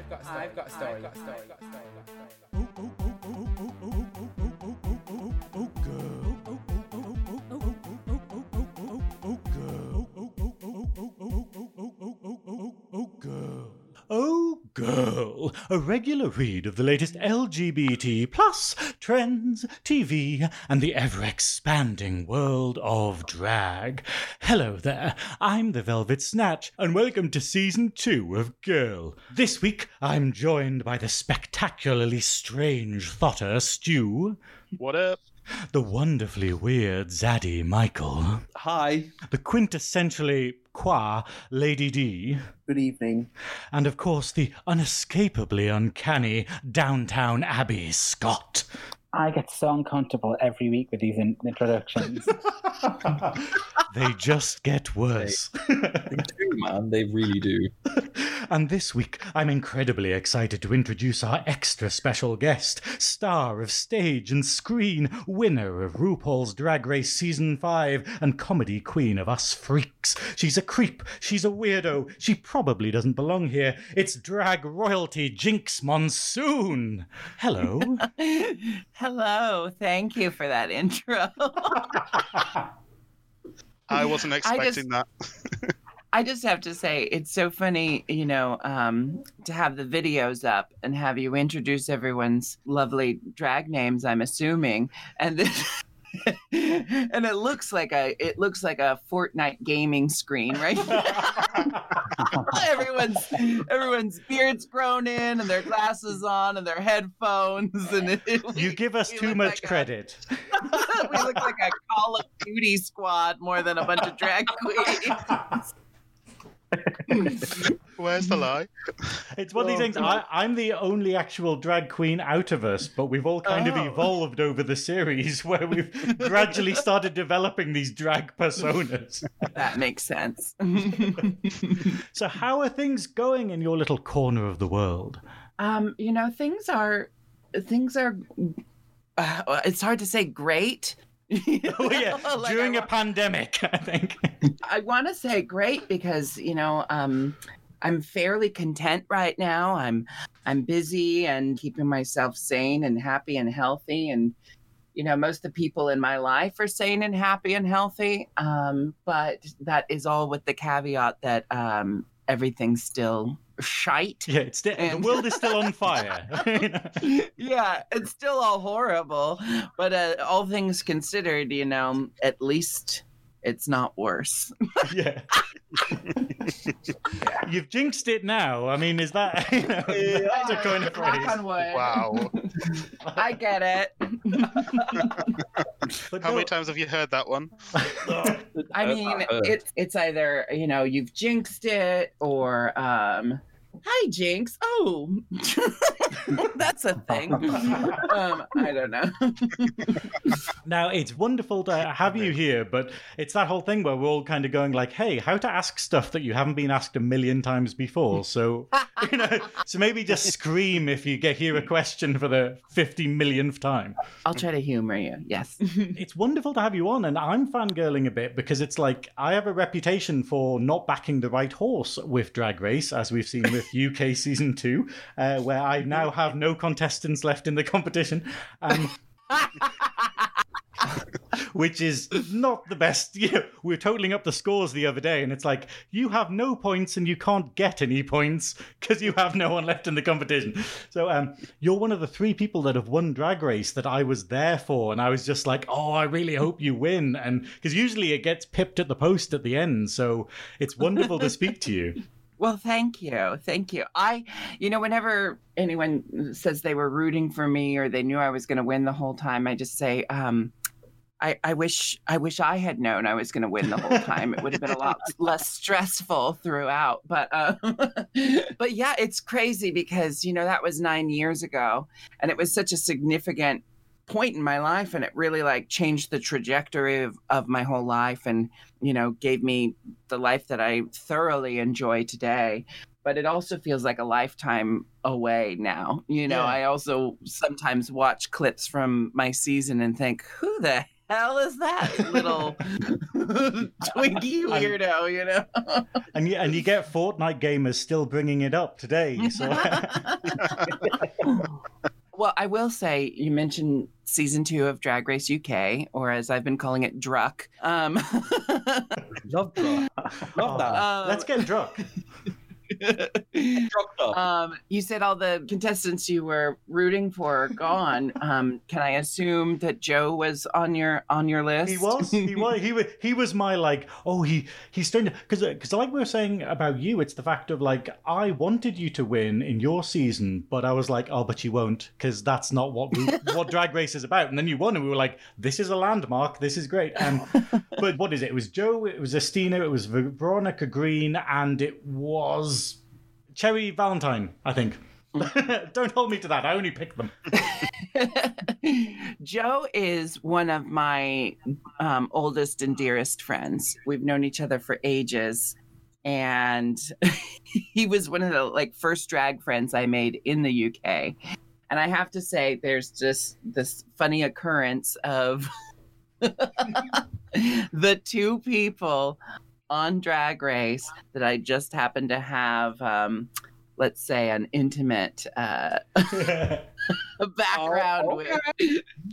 I've got, I've got a story. I've got a story. A regular read of the latest LGBT plus trends, TV, and the ever expanding world of drag. Hello there, I'm the Velvet Snatch, and welcome to season two of Girl. This week, I'm joined by the spectacularly strange Thotter Stew, What up? The wonderfully weird Zaddy Michael, Hi. the quintessentially qua Lady D. Good evening. and of course the unescapably uncanny downtown Abbey Scott. I get so uncomfortable every week with these in- introductions. They just get worse. They do, man. They really do. and this week, I'm incredibly excited to introduce our extra special guest, star of stage and screen, winner of RuPaul's Drag Race Season 5, and comedy queen of us freaks. She's a creep, she's a weirdo, she probably doesn't belong here. It's drag royalty Jinkx Monsoon. Hello. Hello. Thank you for that intro. I wasn't I expecting that. I just have to say, it's so funny, you know, um, to have the videos up and have you introduce everyone's lovely drag names. I'm assuming, and this, and it looks like a it looks like a Fortnite gaming screen, right? everyone's everyone's beards grown in and their glasses on and their headphones, and it, You give us too much like a- credit. we look like a Call of Duty squad more than a bunch of drag queens. Where's the lie? It's one of these things. I, I'm the only actual drag queen out of us, but we've all kind of Oh. evolved over the series where we've gradually started developing these drag personas. That makes sense. So, how are things going in your little corner of the world? um, you know, things are things are. Uh, it's hard to say great. Oh, yeah, Like, during a pandemic, I think. I want to say great because you know um, I'm fairly content right now. I'm I'm busy and keeping myself sane and happy and healthy, and you know most of the people in my life are sane and happy and healthy. Um, but that is all with the caveat that um, everything's still shite. Yeah, it's still, the world is still on fire. yeah, it's still all horrible, but uh, all things considered, you know, at least it's not worse. yeah. You've jinxed it now. I mean, is that, you know, that's a kind of Knock phrase. on. Wow. I get it. How no- many times have you heard that one? I mean, it's it's either you know you've jinxed it or um, hi jinx. Oh, that's a thing. um, I don't know. Now it's wonderful to have you here, but it's that whole thing where we're all kind of going like, "Hey, how to ask stuff that you haven't been asked a million times before?" So you know, so maybe just scream if you get hear a question for the fifty millionth time. I'll try to humor you. Yes. It's wonderful to have you on, and I'm fangirling a bit because it's like I have a reputation for not backing the right horse with Drag Race, as we've seen with UK season two, uh, where I now have no contestants left in the competition. Um, which is not the best. You know, we were totaling up the scores the other day, and it's like you have no points and you can't get any points because you have no one left in the competition. So, um, you're one of the three people that have won Drag Race that I was there for, and I was just like, oh, I really hope you win, and because usually it gets pipped at the post at the end, so it's wonderful to speak to you. Well, thank you. Thank you. I, you know, whenever anyone says they were rooting for me or they knew I was going to win the whole time, I just say, um, I, I wish I wish I had known I was going to win the whole time. It would have been a lot less stressful throughout. But uh, but yeah, it's crazy because you know that was nine years ago, and it was such a significant point in my life, and it really like changed the trajectory of, of my whole life, and you know gave me the life that I thoroughly enjoy today. But it also feels like a lifetime away now. You know, Yeah. I also sometimes watch clips from my season and think, who the hell is that little Twinkie weirdo? You know. And you, and you get Fortnite gamers still bringing it up today. So well, I will say you mentioned season two of Drag Race UK, or as I've been calling it, Druck. Um, Love that. Love that. Um, let's get drunk. Um, you said all the contestants you were rooting for are gone. Um, can I assume that Joe was on your on your list? He was. He was. He was. He was my like. Oh, he he's starting because because like we were saying about you, it's the fact of like I wanted you to win in your season, but I was like, oh, but you won't because that's not what we, what Drag Race is about. And then you won, and we were like, this is a landmark. This is great. And but what is it? It was Joe. It was Asttina. It was Veronica Green, and it was Cherry Valentine. I think. Don't hold me to that. I only picked them. Joe is one of my um, oldest and dearest friends. We've known each other for ages, and he was one of the like first drag friends I made in the UK. And I have to say, there's just this funny occurrence of the two people on Drag Race that I just happened to have. Um, Let's say an intimate uh, background Oh, with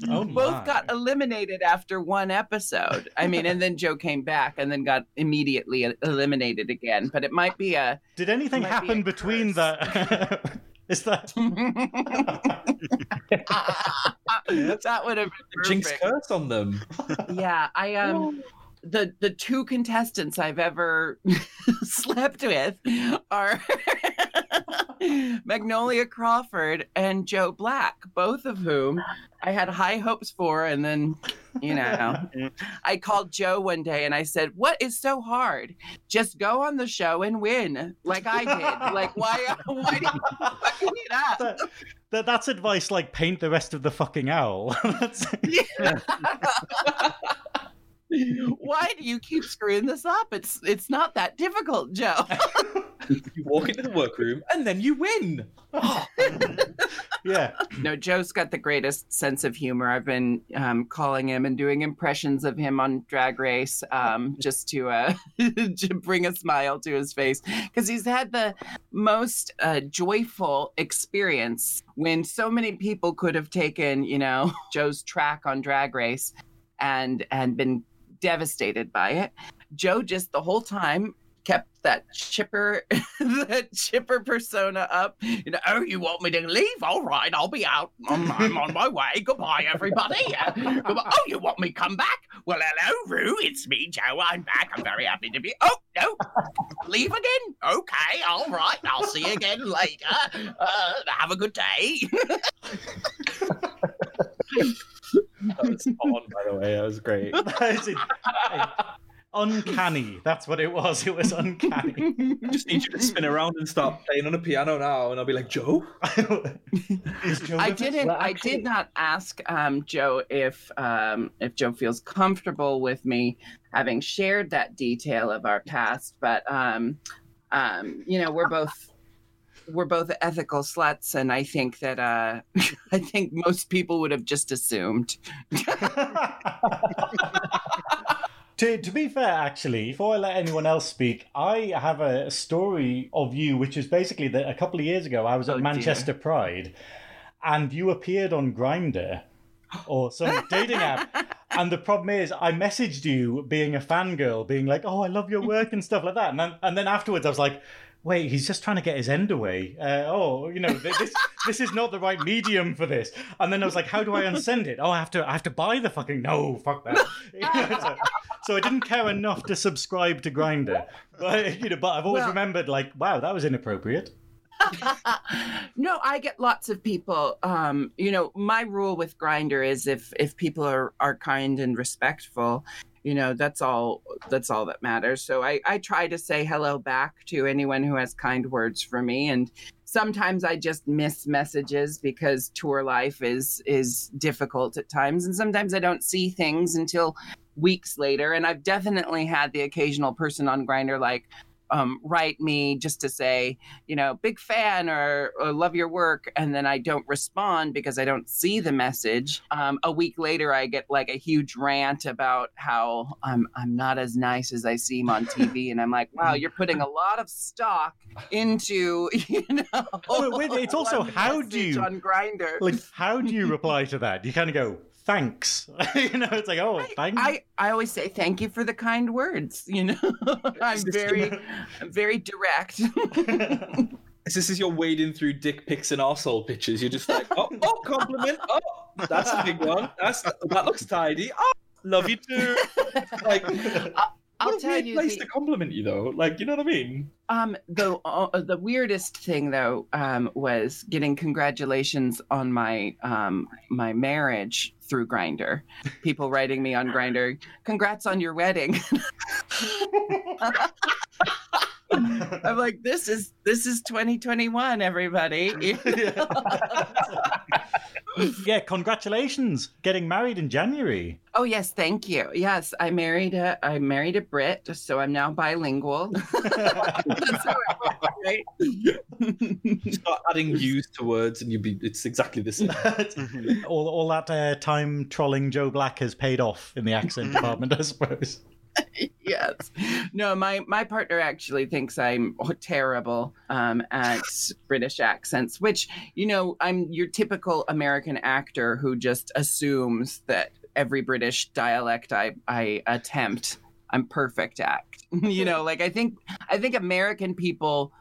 Oh my. both got eliminated after one episode. I mean, and then Joe came back and then got immediately eliminated again. But it might be a. Did anything Might be happen a between the? Is that? that would have been Jinkx curse on them. Yeah, I um. The, the two contestants I've ever slept with are Magnolia Crawford and Joe Black, both of whom I had high hopes for. And then, you know, I called Joe one day and I said, What is so hard? Just go on the show and win, like I did. Like, why, why do you fucking it up? that, that that's advice like paint the rest of the fucking owl. That's- Why do you keep screwing this up? It's it's not that difficult, Joe. You walk into the workroom and then you win. yeah. No, Joe's got the greatest sense of humor. I've been um, calling him and doing impressions of him on Drag Race um, just to, uh, to bring a smile to his face because he's had the most uh, joyful experience when so many people could have taken, you know, Joe's track on Drag Race and and been devastated by it. Joe just the whole time kept that chipper that chipper persona up. You know oh you want me to leave? All right i'll be out. I'm, I'm on my way. Goodbye everybody. Goodbye. oh you want me come back? Well hello rue. It's me joe. I'm back. I'm very happy to be oh no. Leave again? Okay. All right. I'll see you again later. Uh, have a good day That was spot on, by the way. That was great. That is it. Uncanny. That's what it was. It was uncanny. I just need you to spin around and start playing on a piano now, and I'll be like, Joe. Is Joe I didn't. Well, I did not ask um, Joe if um, if Joe feels comfortable with me having shared that detail of our past, but um, um, you know, we're both we're both ethical sluts, and I think that uh, I think most people would have just assumed. to, to be fair, actually, before I let anyone else speak, I have a story of you, which is basically that a couple of years ago I was at Oh, dear. Manchester Pride, and you appeared on Grindr or some dating app. And the problem is, I messaged you being a fangirl, being like, "Oh, I love your work" and stuff like that. And then, and then afterwards, I was like, "Wait, he's just trying to get his end away." Uh, oh, you know, this this is not the right medium for this. And then I was like, "How do I unsend it? Oh, I have to I have to buy the fucking no, fuck that." so, so I didn't care enough to subscribe to Grindr, but you know, but I've always Well- remembered like, wow, that was inappropriate. no, I get lots of people. Um, you know, my rule with Grindr is if if people are are kind and respectful, you know, that's all that's all that matters. So I I try to say hello back to anyone who has kind words for me and sometimes I just miss messages because tour life is is difficult at times and sometimes I don't see things until weeks later and I've definitely had the occasional person on Grindr like um, write me just to say, you know, big fan or, or love your work, and then I don't respond because I don't see the message. Um, a week later, I get like a huge rant about how I'm I'm not as nice as I seem on TV, and I'm like, wow, you're putting a lot of stock into you know. Oh, wait, it's also how do you- on Grindr? Like, how do you reply to that? You kind of go, thanks. you know, it's like, oh, thanks. I, I always say thank you for the kind words. You know, I'm very I'm very direct. This is you're wading through dick pics and arsehole pictures. You're just like, oh, oh, compliment. Oh, that's a big one. That's that looks tidy. Oh, love you too. Like, uh, I'll what a tell weird place the, to compliment you though. Like, you know what I mean? um the uh, the weirdest thing though um was getting congratulations on my um my marriage through Grindr. People writing me on Grindr, congrats on your wedding. I'm like, this is this is 2021, everybody. yeah, congratulations, getting married in January. Oh yes, thank you. Yes, I married a I married a Brit, so I'm now bilingual. That's how it works, right? Start adding U's to words, and you'd be it's exactly the same. all, all that uh, time trolling Joe Black has paid off in the accent department, I suppose. yes. No, my my partner actually thinks I'm terrible um, at British accents, which you know I'm your typical American actor who just assumes that every British dialect I I attempt I'm perfect at. you know, like I think I think American people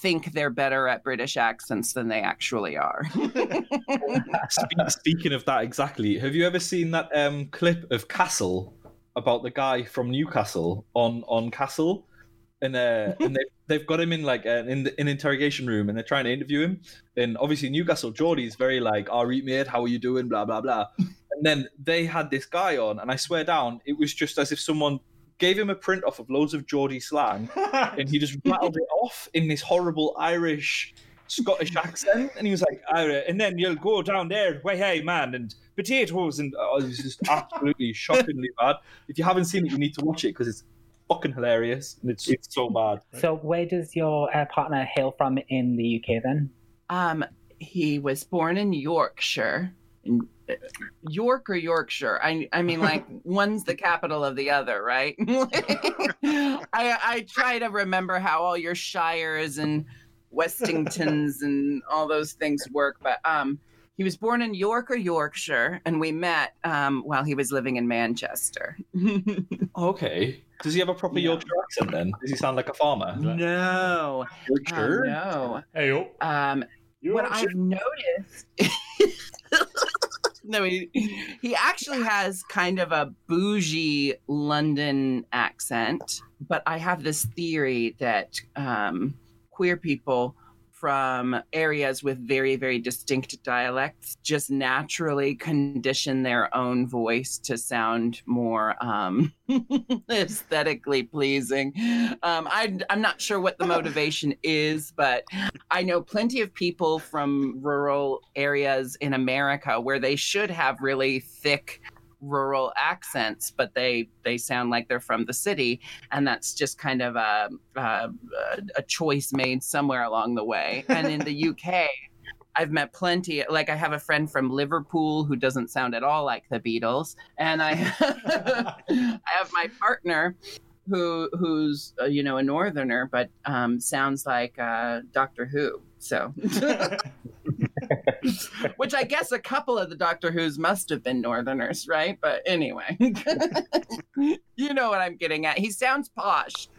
think they're better at British accents than they actually are. Speaking of that, exactly. Have you ever seen that um, clip of Castle about the guy from Newcastle on on Castle? And uh, and they they've got him in like an in the, an interrogation room, and they're trying to interview him. And obviously Newcastle Geordie's very like, "All right, mate, how are you doing?" Blah blah blah. And then they had this guy on, and I swear down, it was just as if someone gave him a print off of loads of Geordie slang, and he just rattled it off in this horrible Irish Scottish accent, and he was like, "Ira," and then you'll go down there, way hey man, and potatoes, and oh, it was just absolutely shockingly bad. If you haven't seen it, you need to watch it because it's fucking hilarious, and it's it's so bad. So, where does your uh, partner hail from in the UK then? Um, he was born in Yorkshire. In, uh, York or Yorkshire? I I mean, like one's the capital of the other, right? I I try to remember how all your shires and Westingtons and all those things work, but um, he was born in York or Yorkshire, and we met um while he was living in Manchester. Okay, does he have a proper Yeah. Yorkshire accent then? Does he sound like a farmer? no, Yorkshire. um, no. Hey. Um, what I've noticed. no, he, he actually has kind of a bougie London accent, but I have this theory that um, queer people from areas with very, very distinct dialects just naturally condition their own voice to sound more um, aesthetically pleasing. Um, I, I'm not sure what the motivation is, but I know plenty of people from rural areas in America where they should have really thick rural accents, but they they sound like they're from the city, and that's just kind of a a, a choice made somewhere along the way. And in the UK. I've met plenty. Like I have a friend from Liverpool who doesn't sound at all like the Beatles, and I, I have my partner who who's uh, you know a northerner but um, sounds like uh, Doctor Who. So, which I guess a couple of the Doctor Who's must have been northerners, right? But anyway, you know what I'm getting at. He sounds posh.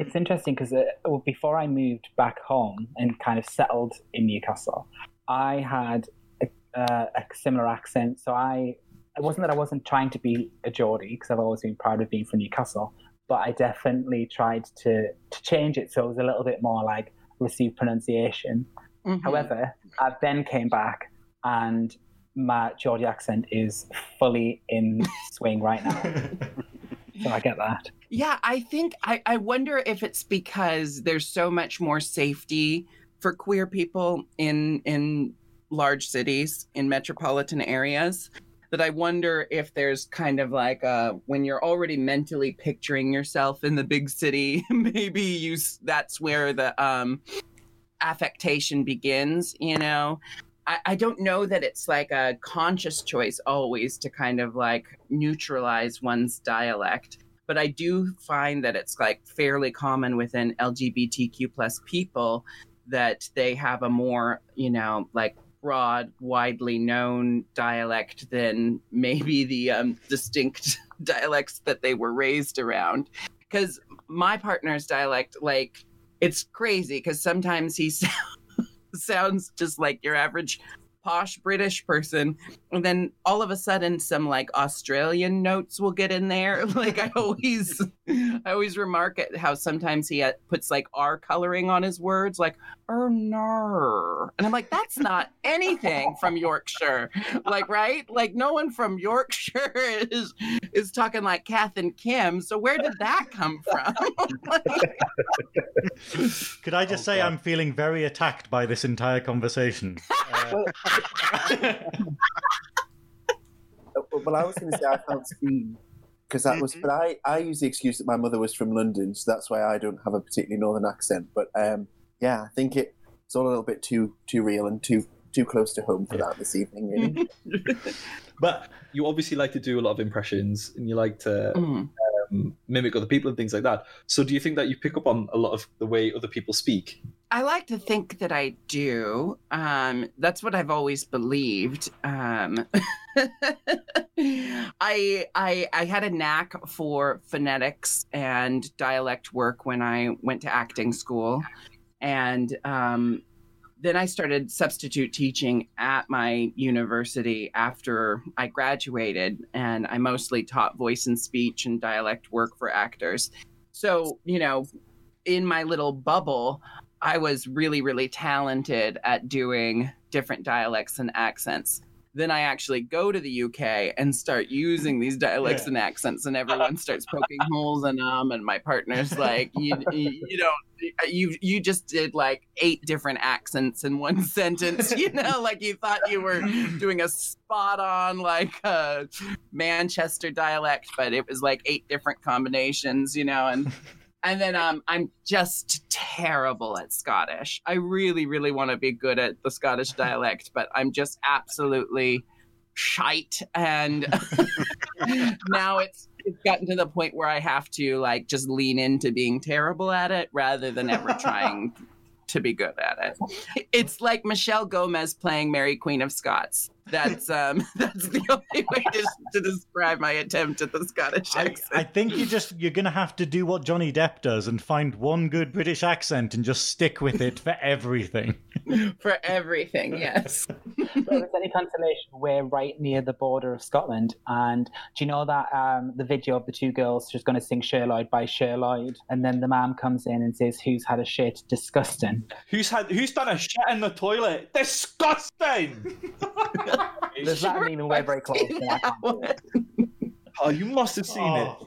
It's interesting because uh, well, before I moved back home and kind of settled in Newcastle, I had a, uh, a similar accent. So I, it wasn't that I wasn't trying to be a Geordie because I've always been proud of being from Newcastle, but I definitely tried to to change it so it was a little bit more like received pronunciation. Mhm. However, I then came back and my Geordie accent is fully in swing right now. So I get that. Yeah, I think I, I wonder if it's because there's so much more safety for queer people in in large cities in metropolitan areas that I wonder if there's kind of like uh when you're already mentally picturing yourself in the big city, maybe you that's where the um affectation begins, you know. I, don't know that it's like a conscious choice always to kind of like neutralize one's dialect but I do find that it's like fairly common within LGBTQ plus people that they have a more, you know, like broad, widely known dialect than maybe the um, distinct dialects that they were raised around. Because my partner's dialect, like, it's crazy because sometimes he sounds just like your average posh British person. And then all of a sudden some like Australian notes will get in there. Like I always I always remark at how sometimes he uh, puts like R coloring on his words like er nar. And I'm like that's not anything from Yorkshire. Like right? Like no one from Yorkshire is is talking like Kath and Kim. So where did that come from? Could I just Oh, say God. I'm feeling very attacked by this entire conversation? Uh, Well, I was going to say I felt seen because that was, but I, I use the excuse that my mother was from London, so that's why I don't have a particularly northern accent. But um, yeah, I think it, it's all a little bit too too real and too too close to home for that this evening. Really. but You obviously like to do a lot of impressions, and you like to Mm. Mimic other people and things like that. So, do you think that you pick up on a lot of the way other people speak? I like to think that I do. Um, that's what I've always believed. Um, I, I I had a knack for phonetics and dialect work when I went to acting school, and um, then I started substitute teaching at my university after I graduated, and I mostly taught voice and speech and dialect work for actors. So you know, in my little bubble. I was really, really talented at doing different dialects and accents. Then I actually go to the UK and start using these dialects Yeah. and accents, and everyone starts poking holes in them. And my partner's like, "You, you, you don't, you, you just did like eight different accents in one sentence. You know, like you thought you were doing a spot on like uh, Manchester dialect, but it was like eight different combinations. You know, and and then um, I'm just terrible at Scottish. I really, really want to be good at the Scottish dialect, but I'm just absolutely shite. And now it's it's gotten to the point where I have to like just lean into being terrible at it rather than ever trying to be good at it. It's like Michelle Gomez playing Mary Queen of Scots. That's um that's the only way to, to describe my attempt at the Scottish I, accent. I think you just you're gonna have to do what Johnny Depp does and find one good British accent and just stick with it for everything. for everything. Yes. But if there's any consolation, we're right near the border of Scotland. And do you know that um, the video of the two girls just going to sing Cher Lloyd by Cher Lloyd? And then the man comes in and says, Who's had a shit? Disgusting. Who's had who's done a shit in the toilet? Disgusting! Does that mean we're very close? oh, you must have seen it. Oh.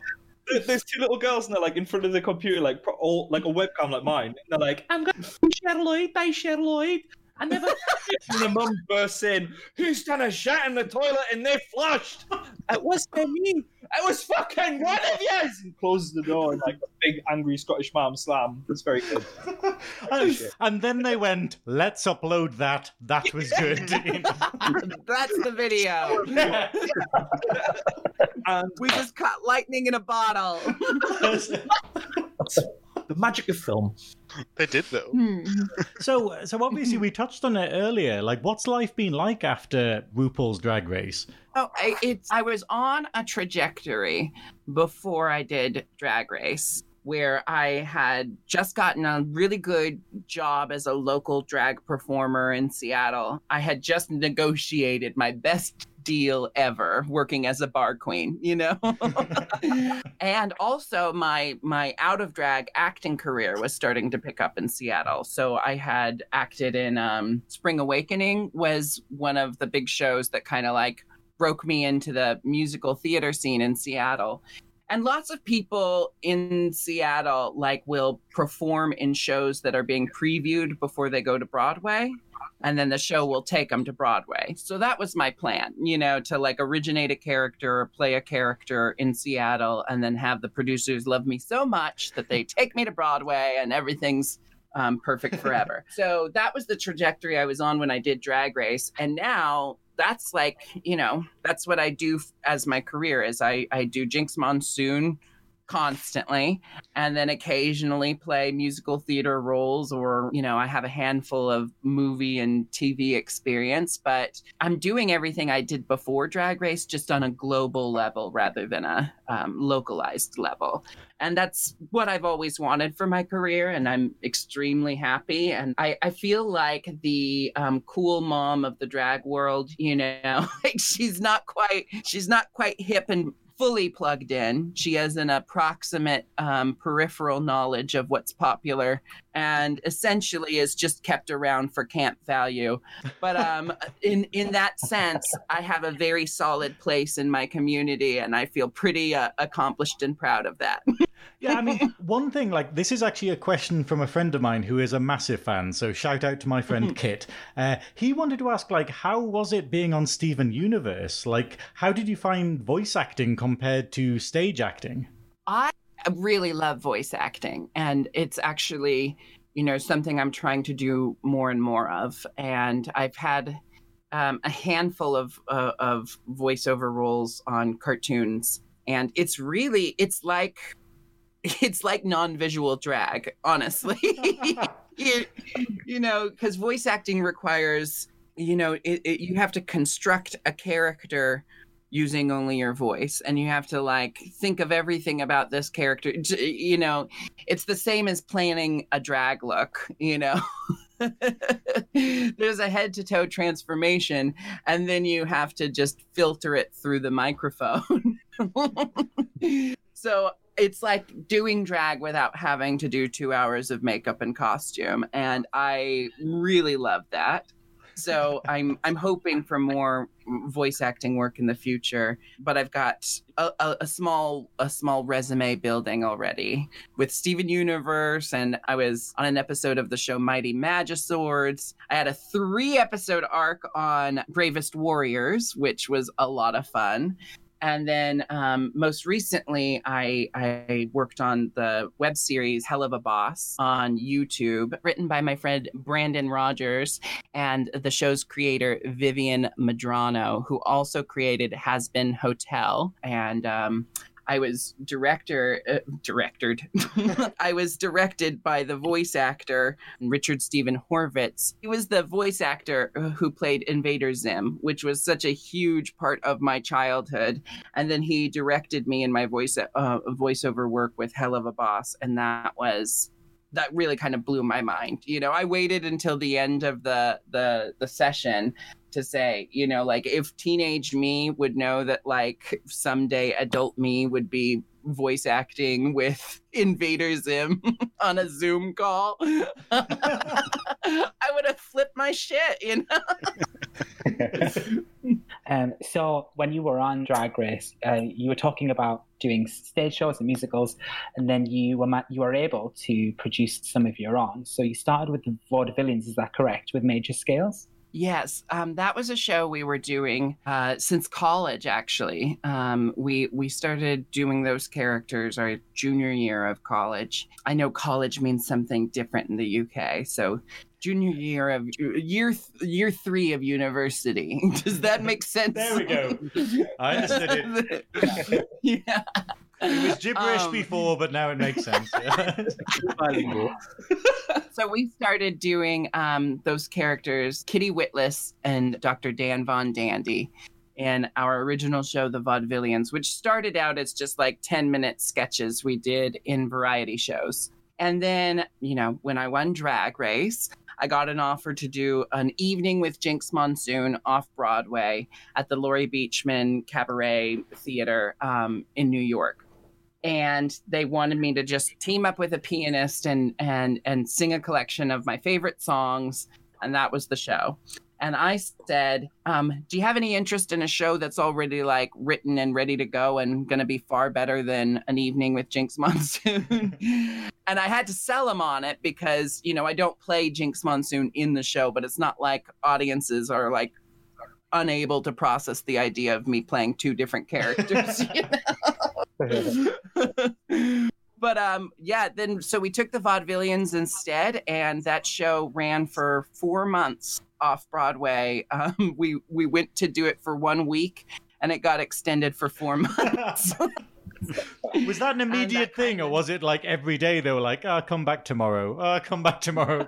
There's two little girls and they're like in front of the computer, like all like a webcam like mine. And they're like, "I'm going to Cher Lloyd, by Cher Lloyd." I never. and the mum bursts in. Who's done a shat in the toilet and they flushed? It was for me. It was fucking one of yous. And closes the door and like a big angry Scottish mum slam. It's very good. and, and then they went, "Let's upload that. That was good." That's the video. And We just caught lightning in a bottle. The magic of film. They did though. Hmm. so, so obviously we touched on it earlier. Like, what's life been like after RuPaul's Drag Race? Oh, I, it's I was on a trajectory before I did Drag Race where I had just gotten a really good job as a local drag performer in Seattle. I had just negotiated my best deal ever working as a bar queen, you know? and also my my out of drag acting career was starting to pick up in Seattle. So I had acted in um, Spring Awakening was one of the big shows that kind of like broke me into the musical theater scene in Seattle. And lots of people in Seattle like will perform in shows that are being previewed before they go to Broadway and then the show will take them to Broadway. So that was my plan, you know, to like originate a character or play a character in Seattle and then have the producers love me so much that they take me to Broadway and everything's um, perfect forever. so that was the trajectory I was on when I did Drag Race. And now that's like, you know, that's what I do as my career is I, I do Jinkx Monsoon constantly and then occasionally play musical theater roles or you know i have a handful of movie and tv experience but i'm doing everything i did before drag race just on a global level rather than a um, localized level. And that's what i've always wanted for my career and i'm extremely happy. And i, I feel like the um, cool mom of the drag world you know like she's not quite she's not quite hip and fully plugged in. She has an approximate um, peripheral knowledge of what's popular and essentially is just kept around for camp value. But um, in, in that sense, I have a very solid place in my community and I feel pretty uh, accomplished and proud of that. yeah, I mean, one thing, like, this is actually a question from a friend of mine who is a massive fan. So shout out to my friend Kit. Uh, he wanted to ask, like, how was it being on Steven Universe? Like, how did you find voice acting compared to stage acting? I really love voice acting, and it's actually, you know, something I'm trying to do more and more of. And I've had um, a handful of uh, of voiceover roles on cartoons, and it's really it's like it's like non-visual drag, honestly. you, you know, because voice acting requires, you know, it, it, you have to construct a character using only your voice and you have to like think of everything about this character. You know it's the same as planning a drag look you know? There's a head to toe transformation and then you have to just filter it through the microphone. So it's like doing drag without having to do two hours of makeup and costume and i really love that so I'm I'm hoping for more voice acting work in the future. But I've got a, a, a, small a small resume building already with Steven Universe, and I was on an episode of the show Mighty Magiswords. I had a three episode arc on Bravest Warriors, which was a lot of fun. And then um, most recently, I, I worked on the web series Helluva Boss on YouTube, written by my friend Brandon Rogers and the show's creator, Vivienne Medrano, who also created Hazbin Hotel. And um, I was director uh, directed. I was directed by the voice actor Richard Steven Horvitz. He was the voice actor who played Invader Zim, which was such a huge part of my childhood. And then he directed me in my voice uh, voiceover work with Helluva Boss, and that was that really kind of blew my mind. You know, I waited until the end of the the the session to say, you know, like if teenage me would know that like someday adult me would be voice acting with Invader Zim on a Zoom call, I would have flipped my shit, you know. um, so when you were on Drag Race, uh, you were talking about doing stage shows and musicals, and then you were ma- you were able to produce some of your own. So you started with the Vaudevillians, is that correct? With major scales. Yes, um, that was a show we were doing uh, since college. Actually, um, we we started doing those characters our junior year of college. I know college means something different in the UK, so junior year of year year three of university. Does that make sense? there we go. I understood it. yeah. It was gibberish um, before, but now it makes sense. so we started doing um, those characters, Kitty Witless and Dr. Dan Von Dandy, in our original show, The Vaudevillians, which started out as just like 10 minute sketches we did in variety shows. And then, you know, when I won Drag Race, I got an offer to do an evening with Jinkx Monsoon off Broadway at the Laurie Beechman Cabaret Theater um, in New York and they wanted me to just team up with a pianist and and and sing a collection of my favorite songs and that was the show and I said, um, "Do you have any interest in a show that's already like written and ready to go and going to be far better than an evening with Jinkx Monsoon?" and I had to sell them on it because you know I don't play Jinkx Monsoon in the show, but it's not like audiences are like unable to process the idea of me playing two different characters. you know? but um yeah then so we took the vaudevillians instead and that show ran for four months off broadway um we we went to do it for one week and it got extended for four months was that an immediate thing, kind or was it like every day they were like, "Ah, come back tomorrow. Ah, come back tomorrow."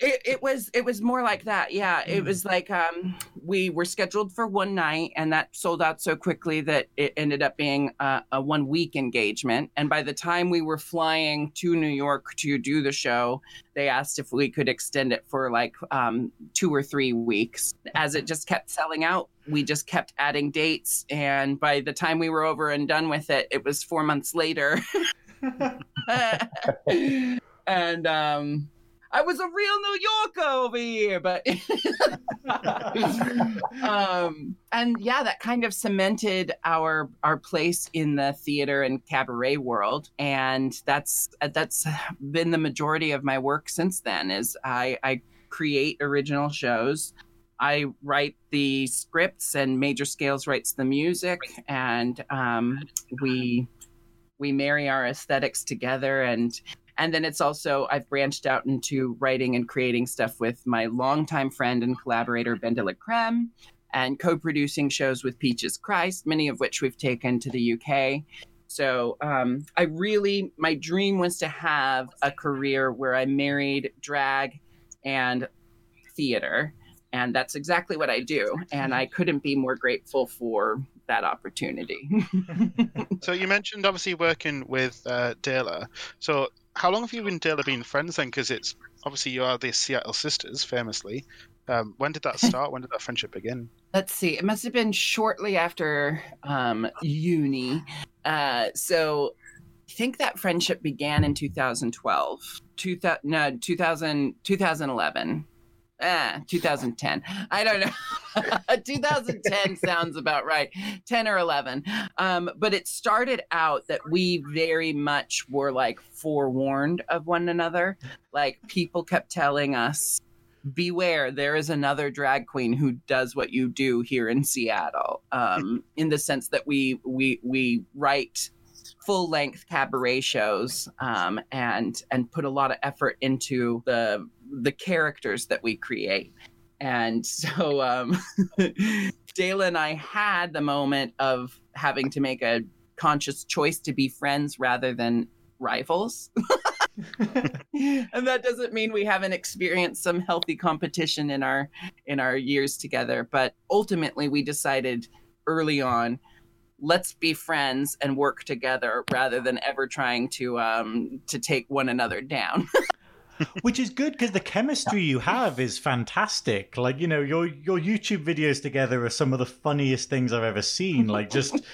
It, it was it was more like that yeah. It Mm. was like um we were scheduled for one night and that sold out so quickly that it ended up being a, a one week engagement. And by the time we were flying to new york to do the show they asked if we could extend it for like um two or three weeks. As it just kept selling out we just kept adding dates and by the time we were over and done with it it was four months later. And um I was a real New Yorker over here, but um and yeah, that kind of cemented our our place in the theater and cabaret world and that's that's been the majority of my work since then is I I create original shows. I write the scripts and Major Scales writes the music and um we we marry our aesthetics together and and then it's also I've branched out into writing and creating stuff with my longtime friend and collaborator Ben Creme, and co-producing shows with Peaches Christ, many of which we've taken to the UK. So um, I really, my dream was to have a career where I married drag and theater, and that's exactly what I do. And I couldn't be more grateful for that opportunity. So you mentioned obviously working with uh, Dela. So how long have you and Dela been friends then? Because it's obviously you are the Seattle sisters, famously. Um, when did that start? when did that friendship begin? let's see it must have been shortly after um, uni uh, so i think that friendship began in 2012 2000, no 2000, 2011 Ah, 2010. I don't know. 2010 sounds about right. 10 or 11. Um, but it started out that we very much were like forewarned of one another. Like people kept telling us, beware there is another drag queen who does what you do here in seattle um, in the sense that we we we write full length cabaret shows um, and and put a lot of effort into the the characters that we create and so um, DeLa and I had the moment of having to make a conscious choice to be friends rather than rivals. and that doesn't mean we haven't experienced some healthy competition in our in our years together, but ultimately we decided early on let's be friends and work together rather than ever trying to um to take one another down. Which is good because the chemistry you have is fantastic. Like you know, your your YouTube videos together are some of the funniest things I've ever seen. Like just.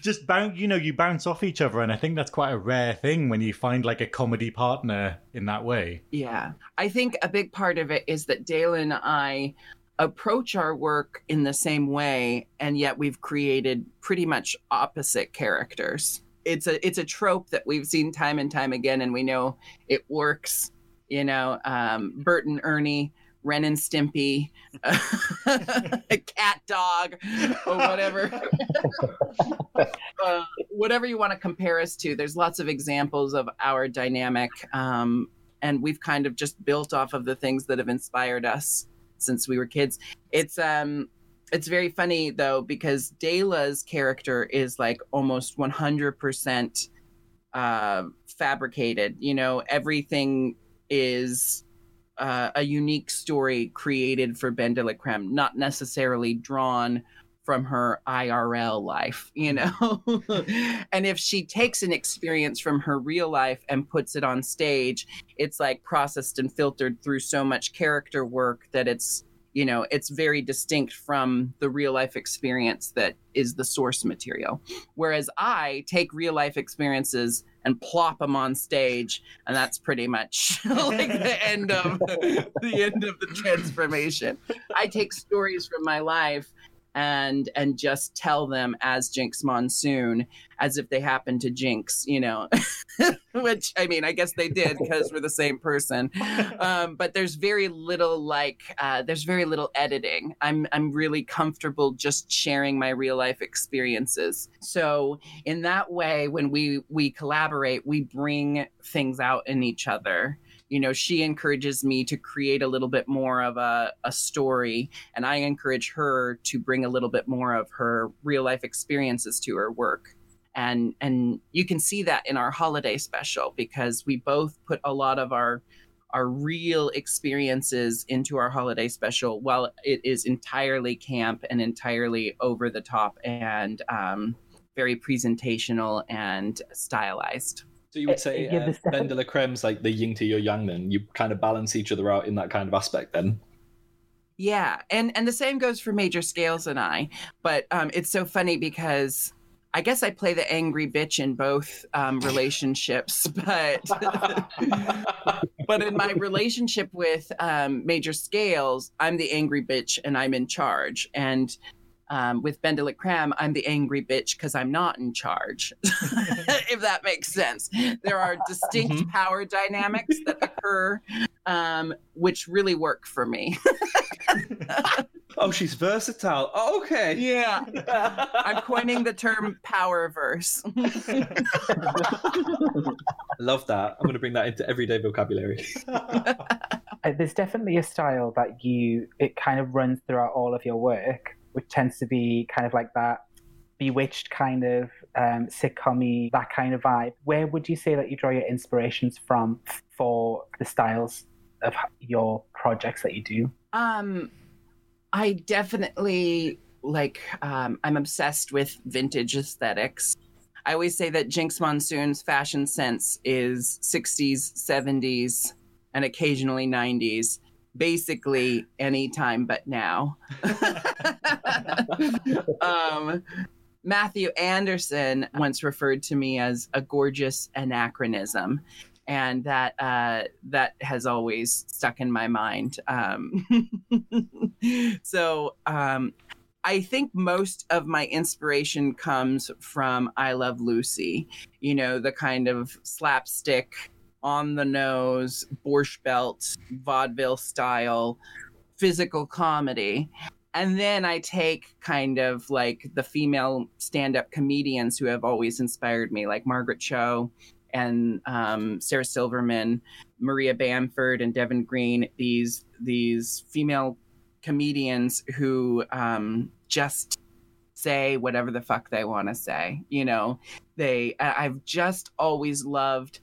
Just bounce, you know, you bounce off each other, and I think that's quite a rare thing when you find like a comedy partner in that way. Yeah. I think a big part of it is that Dale and I approach our work in the same way, and yet we've created pretty much opposite characters. It's a it's a trope that we've seen time and time again, and we know it works. You know, um, Bert and Ernie, Ren and Stimpy, a cat dog, or whatever. uh, whatever you want to compare us to. There's lots of examples of our dynamic. Um, and we've kind of just built off of the things that have inspired us since we were kids. It's um it's very funny though because DeLa's character is like almost 100% uh fabricated. You know, everything is uh, a unique story created for BenDeLaCreme, not necessarily drawn from her IRL life, you know? and if she takes an experience from her real life and puts it on stage, it's like processed and filtered through so much character work that it's, you know, it's very distinct from the real life experience that is the source material. Whereas I take real life experiences and plop them on stage, and that's pretty much like the end of the end of the transformation. I take stories from my life and and just tell them as Jinkx Monsoon as if they happen to jinx, you know, which I mean, I guess they did because we're the same person. Um, but there's very little like uh, there's very little editing. I'm I'm really comfortable just sharing my real life experiences. So in that way, when we we collaborate, we bring things out in each other you know she encourages me to create a little bit more of a, a story and i encourage her to bring a little bit more of her real life experiences to her work. And and you can see that in our holiday special because we both put a lot of our our real experiences into our holiday special while it is entirely camp and entirely over the top and um, very presentational and stylized So you would say yeah, uh, this Ben de la Creme's like the yin to your yang. Then you kind of balance each other out in that kind of aspect. Then Yeah, and and the same goes for Major Scales and I. But um, it's so funny because I guess I play the angry bitch in both um, relationships, but but in my relationship with um, Major Scales, I'm the angry bitch and I'm in charge, and um, with BenDeLaCreme, I'm the angry bitch because I'm not in charge. if that makes sense, there are distinct Mhm. power dynamics that occur, um, which really work for me. oh, she's versatile. Oh, okay. Yeah. I'm coining the term power verse. Love that. I'm going to bring that into everyday vocabulary. Uh, there's definitely a style that you it kind of runs throughout all of your work, which tends to be kind of like that bewitched kind of um, sitcom that kind of vibe. Where would you say that you draw your inspirations from for the styles of your projects that you do? Um, I definitely like. Um, I'm obsessed with vintage aesthetics. I always say that Jinkx Monsoon's fashion sense is 60s, 70s, and occasionally 90s. Basically, any time but now. um, Matthew Anderson once referred to me as a gorgeous anachronism and that uh, that has always stuck in my mind. Um, so um, I think most of my inspiration comes from I Love Lucy. You know, the kind of slapstick, on the nose, borscht belt, vaudeville style, physical comedy. And then I take kind of like the female stand up comedians who have always inspired me, like Margaret Cho and um, Sarah Silverman, Maria Bamford, and Devin Green. These these female comedians who um, just say whatever the fuck they want to say. You know, they. I've just always loved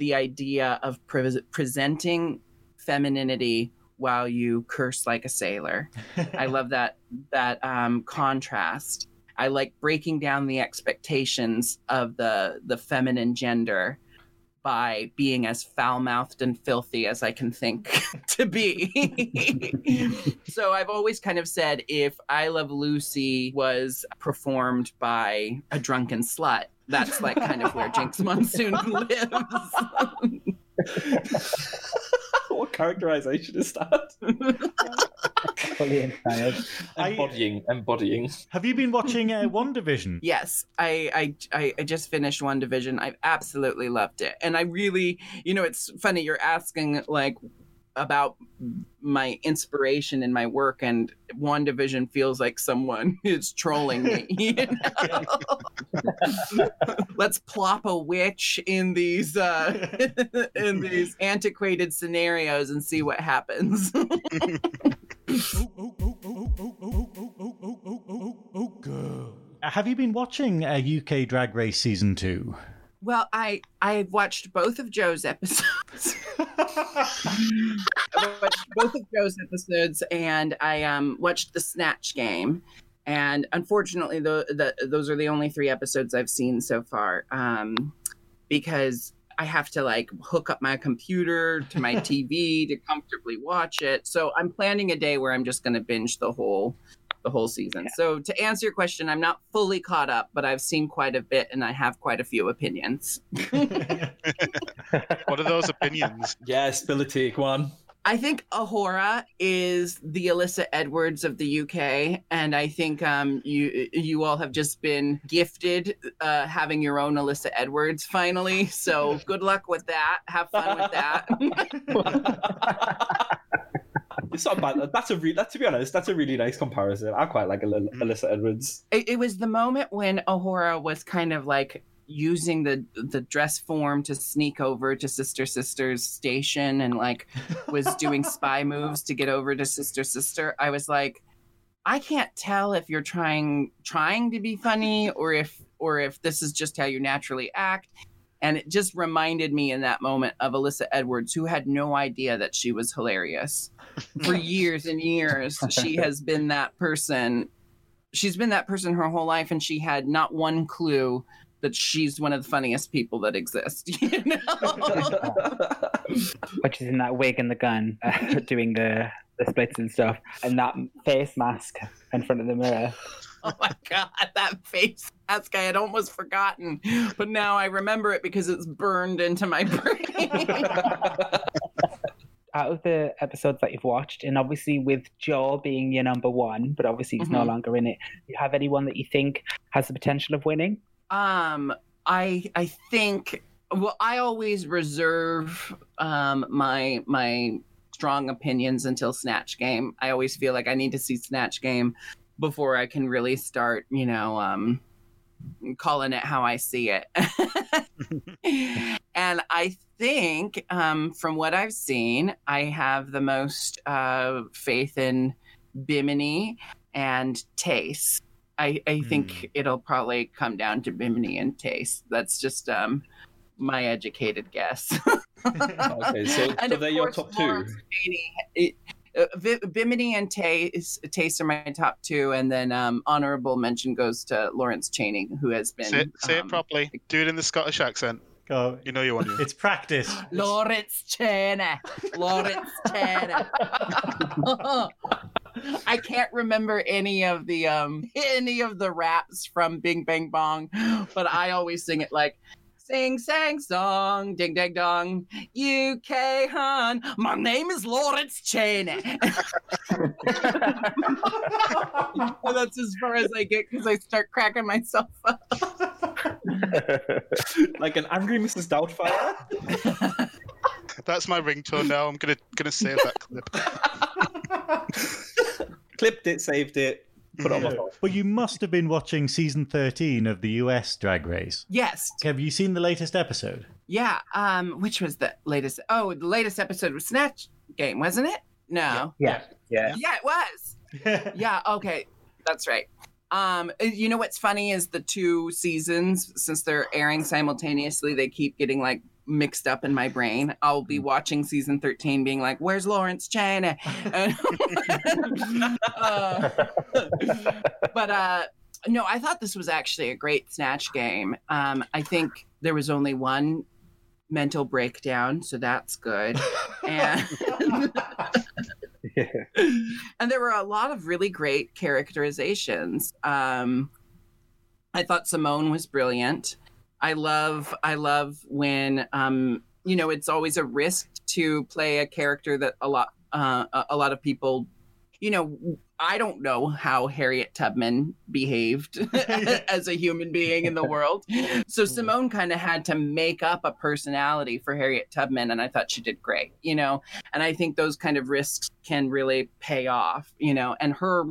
the idea of pre- presenting femininity while you curse like a sailor. I love that that um, contrast. I like breaking down the expectations of the the feminine gender by being as foul-mouthed and filthy as I can think to be. so I've always kind of said if I Love Lucy was performed by a drunken slut, that's like kind of where Jinkx Monsoon lives. what characterization is that? Fully inspired. I- embodying, embodying. Have you been watching uh, WandaVision? Yes, I, I I I just finished WandaVision. I've absolutely loved it, and I really, you know, it's funny you're asking like about my inspiration in my work, and WandaVision feels like someone is trolling me. You know? Let's plop a witch in these uh, in these antiquated scenarios and see what happens. Have you been watching uh, UK Drag Race season two? well, I I watched both of Joe's episodes. I watched both of Joe's episodes, and I um, watched the Snatch Game. And unfortunately, the, the, those are the only three episodes I've seen so far, um, because I have to like hook up my computer to my TV to comfortably watch it. So I'm planning a day where I'm just going to binge the whole the whole season. So to answer your question, I'm not fully caught up, but I've seen quite a bit and I have quite a few opinions. What are those opinions? Yes, spill a take one. I think A'Whora is the Alyssa Edwards of the UK, and I think um, you you all have just been gifted uh, having your own Alyssa Edwards finally. So good luck with that. Have fun with that. It's not bad. That's a re- that, to be honest, that's a really nice comparison. I quite like Al- mm. Alyssa Edwards. it, it was the moment when A'Whora was kind of like using the the dress form to sneak over to Sister Sister's station and like was doing spy moves to get over to Sister Sister. I was like, I can't tell if you're trying trying to be funny or if or if this is just how you naturally act. And it just reminded me in that moment of Alyssa Edwards, who had no idea that she was hilarious. For years and years, she has been that person she's been that person her whole life and she had not one clue that she's one of the funniest people that exist you know which is in that wig and the gun, uh, doing the the splits and stuff, and that face mask in front of the mirror. oh my god that face mask i had almost forgotten but now i remember it because it's burned into my brain Out of the episodes that you've watched, and obviously with Joe being your number one, but obviously he's no Mhm. longer in it. Do you have anyone that you think has the potential of winning? um i i think well i always reserve um my my strong opinions until snatch game i always feel like i need to see snatch game before i can really start you know um calling it how i see it and i think um from what i've seen i have the most uh faith in bimini and Tayce I, I think it'll probably come down to Bimini and Tayce. That's just um, my educated guess. Okay, so, so they're your top two. Lawrence Chaney, it- Bimini and Tayce, Tayce are my top two, and then um, honorable mention goes to Lawrence Chaney, who has been Say, say it um, properly. Do it in the Scottish accent. Go. You know you want to. It's practice. Lawrence Chaney, Lawrence Chaney. I can't remember any of the um any of the raps from Bing Bang Bong, but I always sing it like sing sang song ding ding dong UK hun my name is Lawrence Chaney and that's as far as I get because I start cracking myself up Like an angry Mrs. Doubtfire. That's my ringtone now. I'm gonna gonna save that clip. Clipped it, saved it, put it on my phone. Well, you must have been watching season 13 of the US Drag Race. yes. Have you seen the latest episode? yeah um which was the latest? Oh the latest episode was Snatch Game wasn't it? No. Yeah, yeah. yeah. It was. Yeah okay that's right. Um you know what's funny is the two seasons since they're airing simultaneously they keep getting like mixed up in my brain. I'll be watching season 13 being like where's Lawrence Chaney Uh, but uh no i thought this was actually a great snatch game. Um i think there was only one mental breakdown so that's good. And and there were a lot of really great characterizations. Um, I thought Simone was brilliant. I love, I love when, um, you know, it's always a risk to play a character that a lot, uh, a- a lot of people, you know, I don't know how Harriet Tubman behaved as a human being in the world. So Simone kind of had to make up a personality for Harriet Tubman, and I thought she did great, you know? And i think those kind of risks can really pay off you know? And her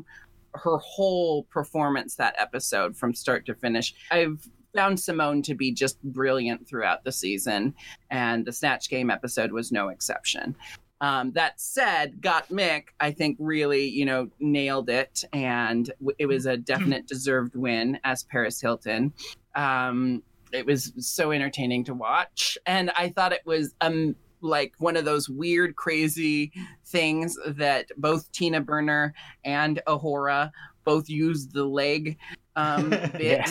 her whole performance that episode from start to finish i've found simone to be just brilliant throughout the season and the snatch game episode was no exception. Um, that said Gottmik i think really you know nailed it and w- it was a definite deserved win as paris hilton. Um, it was so entertaining to watch and i thought it was um like one of those weird crazy things that both tina burner and A'Whora both used the leg um, bit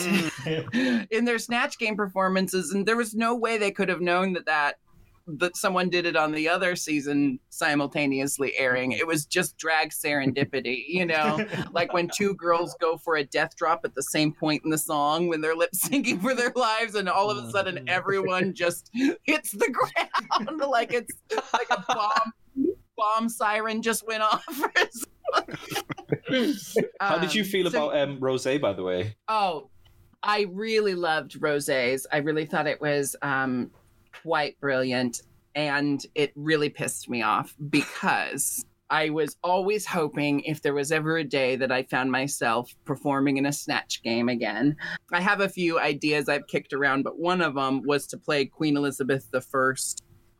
in their snatch game performances and there was no way they could have known that that that someone did it on the other season simultaneously airing. It was just drag serendipity, you know, like when two girls go for a death drop at the same point in the song when they're lip syncing for their lives, and all of a sudden everyone just hits the ground like it's like a bomb bomb siren just went off. How did you Um, feel so- about um, Rosé, by the way? Oh, I really loved Rosé's. I really thought it was um, quite brilliant. And it really pissed me off because I was always hoping if there was ever a day that I found myself performing in a snatch game again. I have a few ideas I've kicked around, but one of them was to play Queen Elizabeth I,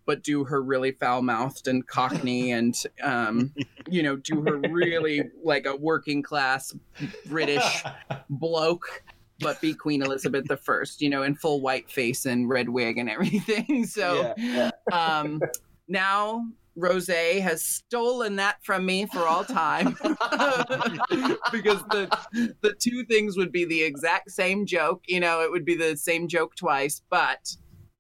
but do her really foul mouthed and cockney and, um, you know, do her really like a working class British bloke, but be Queen Elizabeth the First, you know, in full white face and red wig and everything. So yeah, um, now Rosé has stolen that from me for all time because the the two things would be the exact same joke. You know, it would be the same joke twice, but.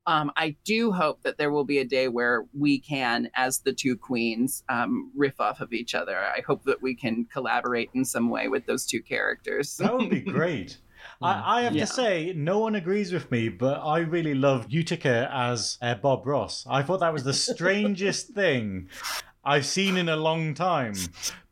Um, I do hope that there will be a day where we can, as the two queens, um, riff off of each other. I hope that we can collaborate in some way with those two characters. That would be great. I, I have Yeah. to say, no one agrees with me, but I really loved Utica as uh, Bob Ross. I thought that was the strangest thing I've seen in a long time.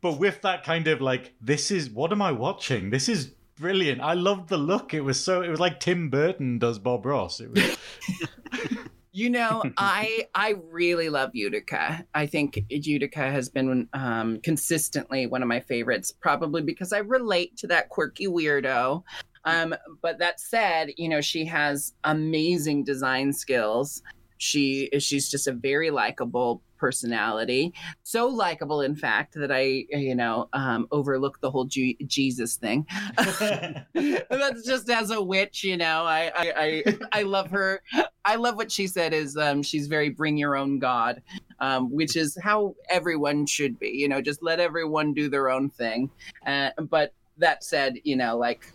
But with that kind of like, this is what am I watching? This is brilliant. I loved the look. It was so. It was like Tim Burton does Bob Ross. It was. You know, I I really love Utica. I think Utica has been um, consistently one of my favorites, probably because I relate to that quirky weirdo. Um, but that said, you know, she has amazing design skills. She she's just a very likable personality, so likable, in fact, that I you know um, overlook the whole Ju- Jesus thing. That's just as a witch, you know. I, I I I love her. I love what she said. Is um, she's very bring your own God, um, which is how everyone should be. You know, just let everyone do their own thing. Uh, but that said, you know, like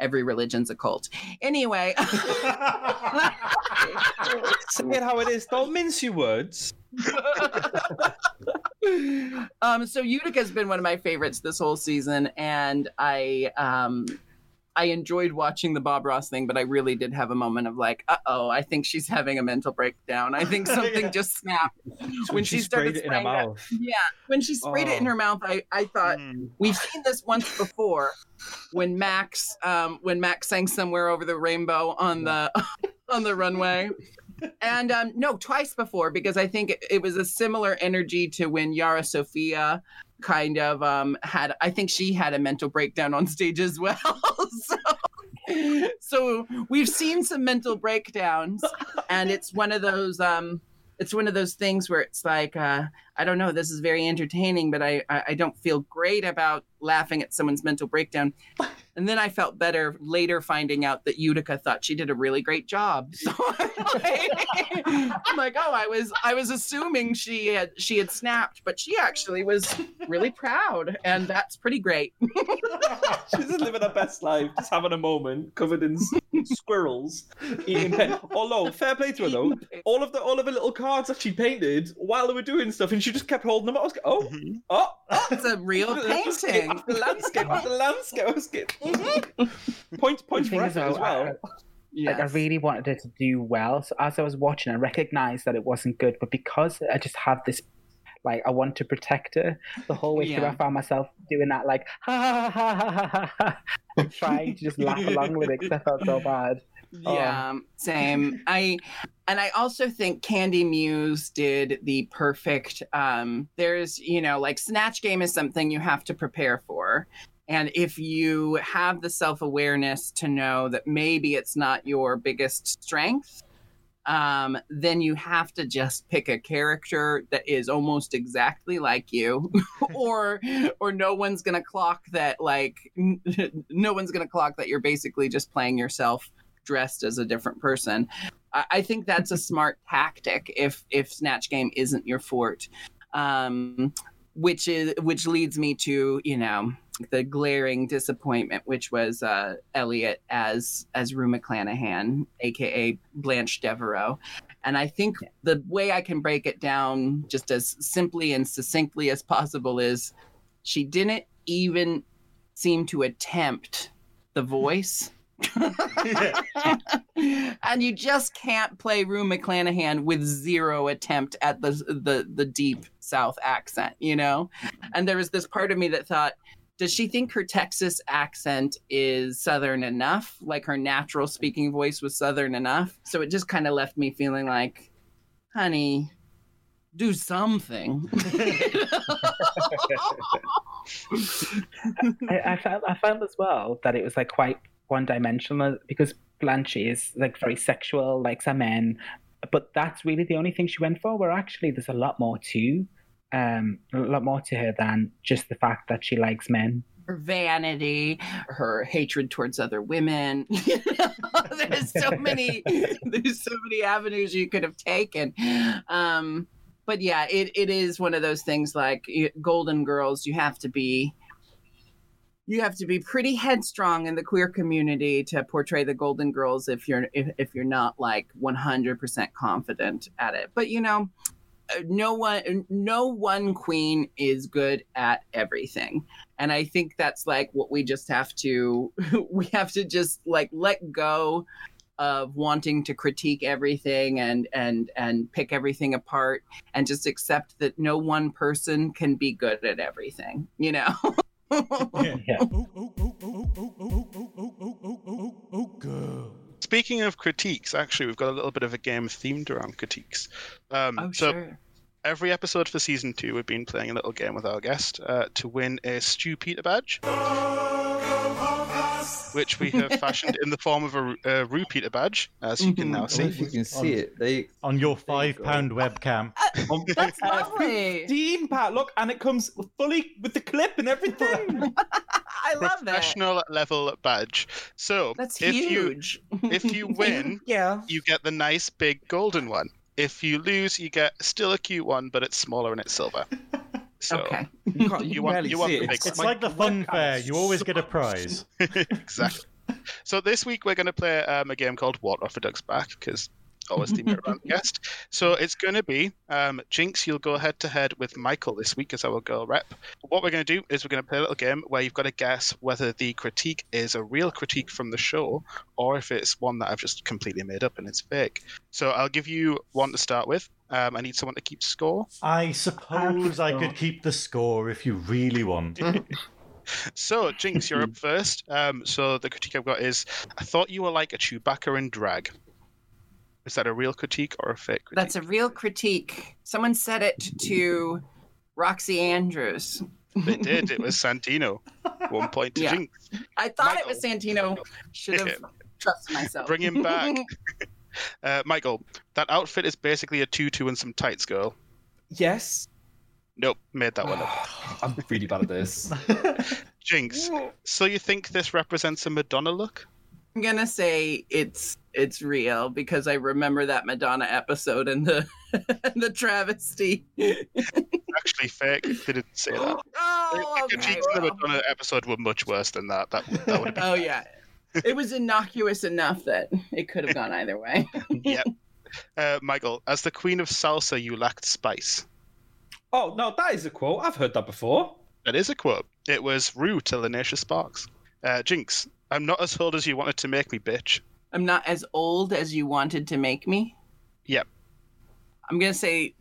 every religion's a cult. Anyway, Say it how it is. Don't mince your words. um, so Utica's been one of my favorites this whole season, and I um, I enjoyed watching the Bob Ross thing, but I really did have a moment of like, uh oh, I think she's having a mental breakdown. I think something Yeah. just snapped when she, sprayed started it in her mouth. Yeah, when she sprayed it in Oh. her mouth, I I thought Mm. we've seen this once before when Max um, when Max sang somewhere over the rainbow on the on the runway. And um, no, twice before because I think it, it was a similar energy to when Yara Sofia kind of um, had. I think she had a mental breakdown on stage as well. so, so we've seen some mental breakdowns, and it's one of those. Um, it's one of those things where it's like uh, I don't know. This is very entertaining, but I, I I don't feel great about laughing at someone's mental breakdown. And then I felt better later finding out that Utica thought she did a really great job. So I'm like, oh, I was I was assuming she had she had snapped, but she actually was really proud, and that's pretty great. She's just living her best life, just having a moment covered in squirrels, eating pen. Although, fair play to her though, all of the all of the little cards that she painted while they were doing stuff, and she just kept holding them. I was like, oh, Mhm. oh, oh. It's a real painting. after landscape after landscape. I was getting... Point, points The for is, effort as well. I- Like I really wanted it to do well. So as I was watching, I recognized that it wasn't good, but because I just have this, like, I want to protect her the whole way through. I found myself doing that, like, ha ha ha ha ha ha, ha trying to just laugh along with it because I felt so bad. Yeah, same. I and I also think Kandy Muse did the perfect um there's, you know, like Snatch Game is something you have to prepare for. And if you have the self-awareness to know that maybe it's not your biggest strength, um, then you have to just pick a character that is almost exactly like you, or or no one's gonna clock that like no one's gonna clock that you're basically just playing yourself dressed as a different person. I, I think that's a smart tactic if if Snatch Game isn't your fort. Um, which is which leads me to you know the glaring disappointment, which was uh, Elliot as as Rue McClanahan, aka Blanche Devereaux, And I think the way I can break it down just as simply and succinctly as possible is she didn't even seem to attempt the voice. and you just can't play Rue McClanahan with zero attempt at the the the deep South accent, you know. And there was this part of me that thought, does she think her Texas accent is Southern enough? Like her natural speaking voice was Southern enough? So it just kind of left me feeling like, honey, do something. I, I felt I felt as well that it was like quite one dimensional because Blanche is like very sexual, likes a men, but that's really the only thing she went for. Where actually there's a lot more to, um, a lot more to her than just the fact that she likes men. her vanity, her hatred towards other women. You know, there's so many, there's so many avenues you could have taken. Um, but yeah, it, it is one of those things like Golden Girls. You have to be, you have to be pretty headstrong in the queer community to portray the Golden Girls if you're if, if you're not like 100% confident at it. But you know, uh, no one no one queen is good at everything and i think that's like what we just have to we have to just like let go of wanting to critique everything and and and pick everything apart and just accept that no one person can be good at everything you know Speaking of critiques, actually, we've got a little bit of a game themed around critiques. Um, oh, so sure. Every episode for season two, we've been playing a little game with our guest uh, to win a Stew Peter badge which we have fashioned in the form of a, a Rue Peter badge, as you can mm-hmm. now I if see. you can see it. They On your five uh, pound pound webcam. that's lovely Dean Pat, look, and it comes fully with the clip and everything. i love that Professional level badge. So that's if you huge if you win, yeah. you get the nice big golden one. If you lose, you get still a cute one, but it's smaller and it's silver. So okay You, can't, you, You want- barely you want see it. It's It's like the fun fair. You always get a prize. exactly. So this week we're going to play um, a game called Water Off a Duck's Back because always theme it around the guest. So it's going to be um, Jinkx. You'll go head to head with Michael this week as our girl rep. What we're going to do is we're going to play a little game where you've got to guess whether the critique is a real critique from the show or if it's one that I've just completely made up and it's fake. So I'll give you one to start with. Um, I need someone to keep score. I suppose I could keep the score if you really want. So Jinkx, you're up first. Um, so the critique I've got is: I thought you were like a Chewbacca in drag. Is that a real critique or a fake critique? That's a real critique. Someone said it to Roxy Andrews. They did. It was Santino. One point to Yeah. Jinkx. I thought it was Santino. Should have trusted myself. Bring him back. Uh, Michael, that outfit is basically a tutu and some tights, girl. Yes. Nope, made that one up. I'm really bad at this. Jinkx, so you think this represents a Madonna look? I'm gonna say it's it's real because I remember that Madonna episode and the the travesty. Actually, fake. They didn't say that. oh, the okay, critiques in the well. Madonna episode were much worse than that. That, that would have been oh yeah, it was innocuous enough that it could have gone either way. yep. Uh, Michael, as the queen of salsa, you lacked spice. Oh no, that is a quote. I've heard that before. That is a quote. It was Rue to Lineysha Sparx. Uh, Jinkx, I'm not as old as you wanted to make me, bitch. I'm not as old as you wanted to make me. Yep. I'm gonna say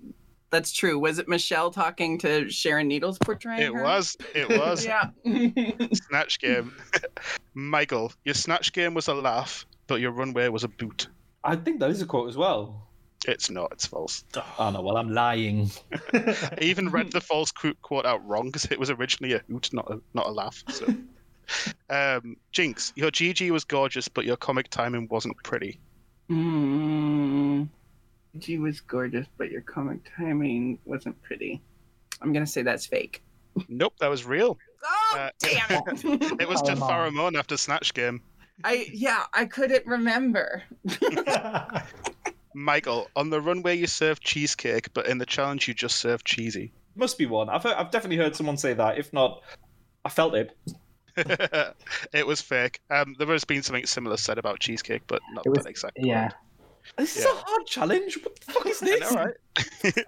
that's true. Was it Michelle talking to Sharon Needles portraying It her? was. It was. Yeah. Snatch game. Michael, your snatch game was a laugh, but your runway was a boot. I think that is a quote as well. It's not. It's false. Oh no, well I'm lying. I even read the false quote out wrong because it was originally a hoot, not a not a laugh. So. Um, Jinkx, your GG was gorgeous, but your comic timing wasn't pretty. mm, she was gorgeous, but your comic timing wasn't pretty. I'm gonna say that's fake. Nope, that was real. Oh Uh, damn it! It was to Mom. After Snatch Game. I yeah, I couldn't remember. Michael, on the runway you served cheesecake, but in the challenge you just served cheesy. Must be one. I've heard, I've definitely heard someone say that. If not, I felt it. it was fake. Um, there has been something similar said about cheesecake, but not It was- that exact. Yeah. This is Yeah. a hard challenge. What the fuck is this? know, right?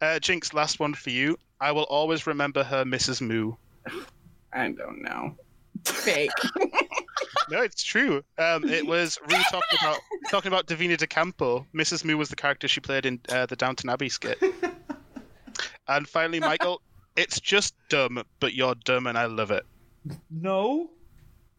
uh, Jinkx, last one for you. I will always remember her, Mrs. Moo. I don't know. Fake. No, it's true. Um, it was Rue talking about talking about Divina De Campo. Mrs. Moo was the character she played in uh, the Downton Abbey skit. and finally, Michael, it's just dumb, but you're dumb, and I love it. No.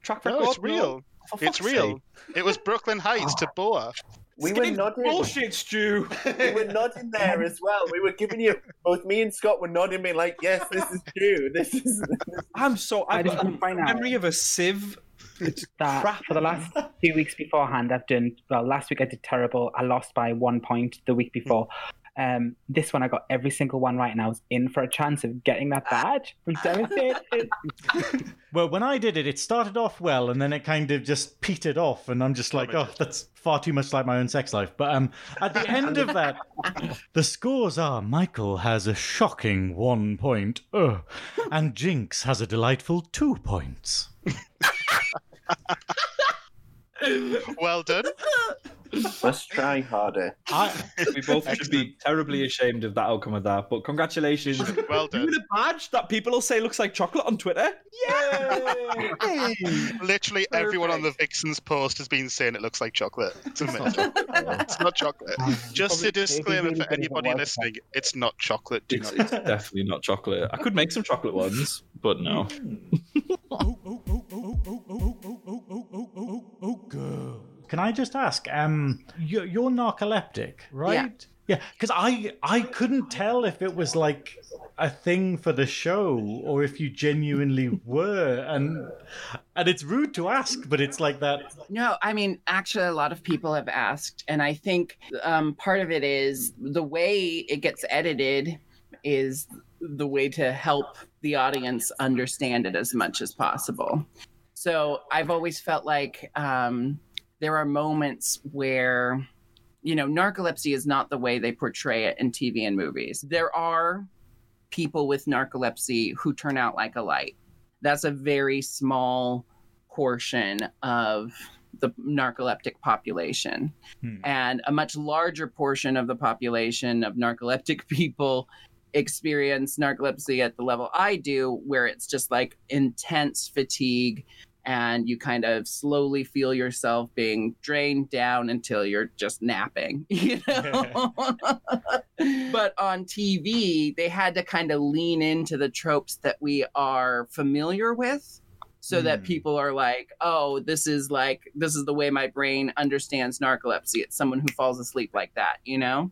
Track record. No, it's real. For It's real. sake. It was Brooklyn Heights to Boa. We were It's nodding. Bullshit, Stu. We were nodding there as well. We were giving you both me and Scott were nodding, being like, "Yes, this is true. This is." I'm so. I I've just got want to out memory of a sieve. It's that crap. for the last two weeks beforehand, I've done well. Last week I did terrible. I lost by one point the week before. Um, this one I got every single one right, and I was in for a chance of getting that badge. I'm devastated. Well, when I did it, it started off well, and then it kind of just petered off, and I'm just like, oh, that's far too much like my own sex life. But um, at the end of that, the scores are: Michael has a shocking one point, ugh, and Jinkx has a delightful two points. Well done. Let's try harder. I, We both should be terribly ashamed of that outcome of that. But congratulations. Well You done. win a badge that people will say looks like chocolate on Twitter. Yay! Literally everyone on the Vixens post has been saying it looks like chocolate. It's amazing. it's not chocolate. Um, Just a Probably- disclaimer it'd for really good anybody was listening: it's not chocolate. Do It's, not. it's definitely not chocolate. I could make some chocolate ones, but no. Hmm. Can I just ask? Um, you're, you're narcoleptic, right? Yeah, because I I couldn't tell if it was like a thing for the show or if you genuinely were, and and it's rude to ask, but it's like that. No, I mean, actually, a lot of people have asked, and I think um, part of it is the way it gets edited is the way to help the audience understand it as much as possible. So I've always felt like um, there are moments where, you know, narcolepsy is not the way they portray it in TV and movies. There are people with narcolepsy who turn out like a light. That's a very small portion of the narcoleptic population. Hmm. And a much larger portion of the population of narcoleptic people experience narcolepsy at the level I do, where it's just like intense fatigue and you kind of slowly feel yourself being drained down until you're just napping, you know? but on TV, they had to kind of lean into the tropes that we are familiar with so that Mm. people are like, oh, this is like, this is the way my brain understands narcolepsy. It's someone who falls asleep like that, you know?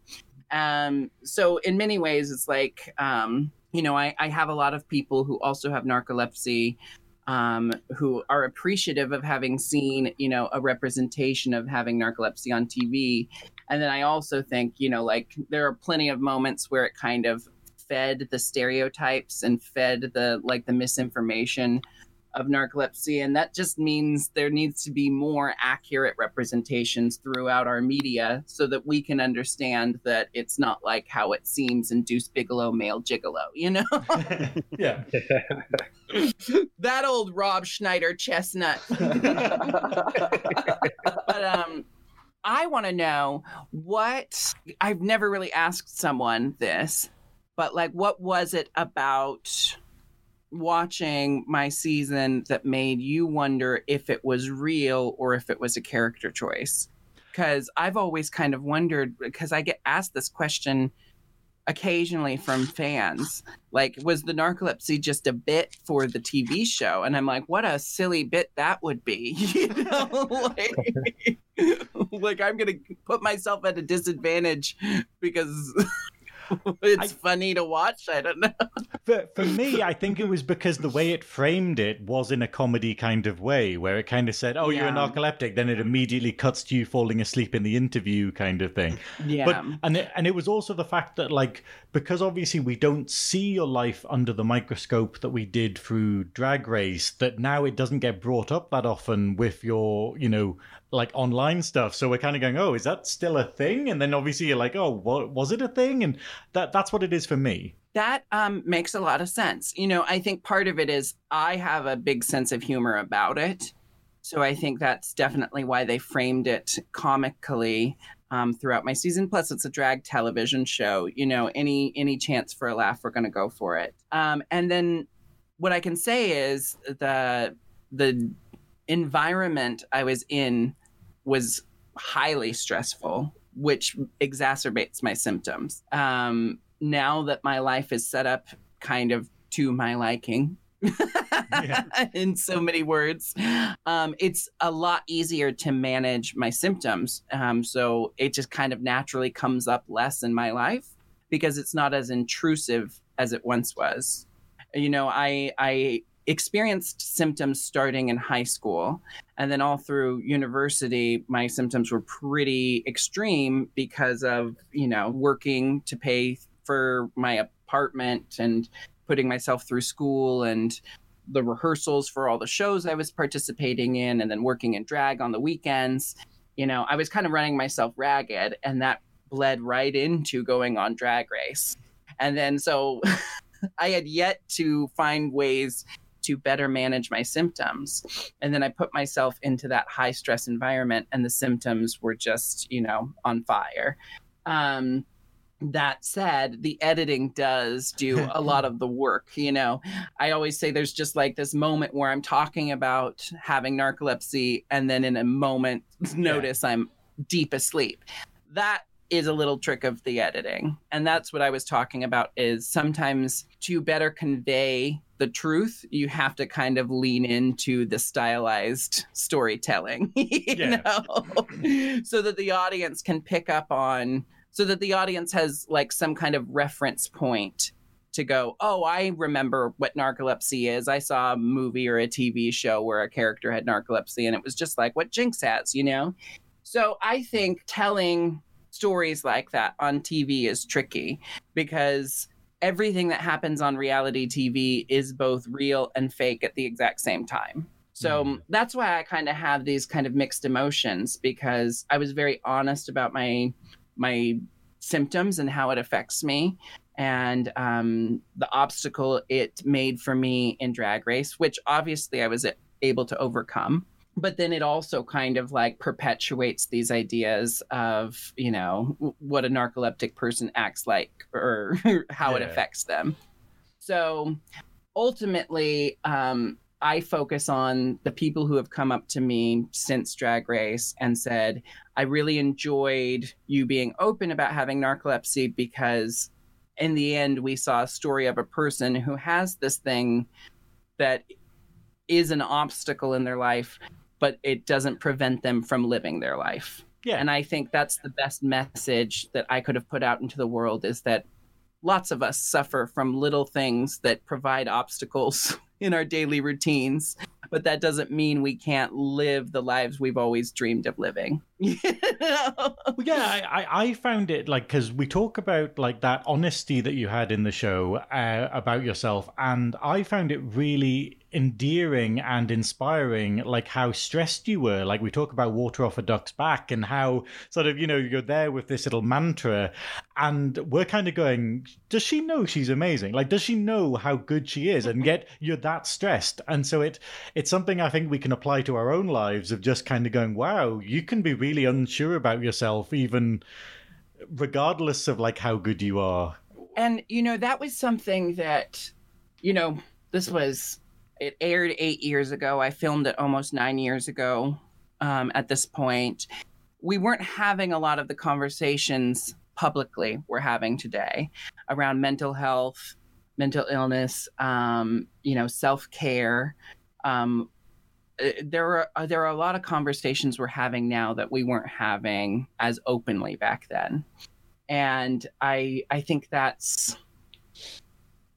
Um, so in many ways, it's like, um, you know, I, I have a lot of people who also have narcolepsy um, who are appreciative of having seen, you know, a representation of having narcolepsy on TV. And then I also think, you know, like there are plenty of moments where it kind of fed the stereotypes and fed the like the misinformation of narcolepsy and that just means there needs to be more accurate representations throughout our media so that we can understand that it's not like how it seems in Deuce Bigalow male gigolo you know yeah. that old Rob Schneider chestnut but um I want to know what I've never really asked someone this, but like what was it about watching my season that made you wonder if it was real or if it was a character choice? Because I've always kind of wondered because I get asked this question occasionally from fans like was the narcolepsy just a bit for the tv show and i'm like what a silly bit that would be you know like, like i'm gonna put myself at a disadvantage because it's funny to watch i don't know For, for me, I think it was because the way it framed it was in a comedy kind of way, where it kind of said, "Oh, you're a Yeah. narcoleptic," then it immediately cuts to you falling asleep in the interview, kind of thing. yeah But and it, and it was also the fact that like because obviously we don't see your life under the microscope that we did through Drag Race, that now it doesn't get brought up that often with your you know like online stuff. So we're kind of going, oh, is that still a thing? And then obviously you're like, oh, what was it a thing? And that that's what it is for me. That um, makes a lot of sense. You know, I think part of it is I have a big sense of humor about it. So I think that's definitely why they framed it comically. um, throughout my season. Plus, it's a drag television show. You know, any any chance for a laugh, we're going to go for it. Um, and then what I can say is the the environment I was in was highly stressful, which exacerbates my symptoms. Um, now that my life is set up kind of to my liking. in so many words, um, it's a lot easier to manage my symptoms. Um, so it just kind of naturally comes up less in my life because it's not as intrusive as it once was. You know, I I experienced symptoms starting in high school and then all through university my symptoms were pretty extreme because of you know working to pay for my apartment and putting myself through school and the rehearsals for all the shows I was participating in and then working in drag on the weekends. You know, I was kind of running myself ragged and that bled right into going on drag race. And then so I had yet to find ways to better manage my symptoms. And then I put myself into that high stress environment and the symptoms were just, you know, on fire. Um, that said, the editing does do a lot of the work. You know, I always say there's just like this moment where I'm talking about having narcolepsy, and then in a moment, notice yeah. I'm deep asleep. That is a little trick of the editing. And that's what I was talking about is sometimes to better convey the truth, you have to kind of lean into the stylized storytelling, you yeah. know, so that the audience can pick up on so that the audience has like some kind of reference point to go, oh, I remember what narcolepsy is. I saw a movie or a TV show where a character had narcolepsy and it was just like what Jinkx has, you know? So I think telling stories like that on TV is tricky because everything that happens on reality TV is both real and fake at the exact same time. So mm. that's why I kind of have these kind of mixed emotions because I was very honest about my my symptoms and how it affects me and um, the obstacle it made for me in drag race which obviously i was able to overcome but then it also kind of like perpetuates these ideas of you know what a narcoleptic person acts like or how yeah. it affects them so ultimately um, I focus on the people who have come up to me since Drag Race and said, I really enjoyed you being open about having narcolepsy because in the end, we saw a story of a person who has this thing that is an obstacle in their life, but it doesn't prevent them from living their life. Yeah. And I think that's the best message that I could have put out into the world is that lots of us suffer from little things that provide obstacles in our daily routines but that doesn't mean we can't live the lives we've always dreamed of living. you know? well, yeah, I, I found it like because we talk about like that honesty that you had in the show uh, about yourself, and I found it really endearing and inspiring like how stressed you were. Like we talk about water off a duck's back and how sort of you know you're there with this little mantra. And we're kind of going does she know she's amazing? Like does she know how good she is? And yet you're that stressed. And so it it's something i think we can apply to our own lives of just kind of going wow you can be really unsure about yourself even regardless of like how good you are. And you know that was something that you know this was it aired eight years ago. I filmed it almost nine years ago um, at this point. We weren't having a lot of the conversations publicly we're having today around mental health, mental illness, um, you know, self care. Um, uh, there are uh, there are a lot of conversations we're having now that we weren't having as openly back then, and I I think that's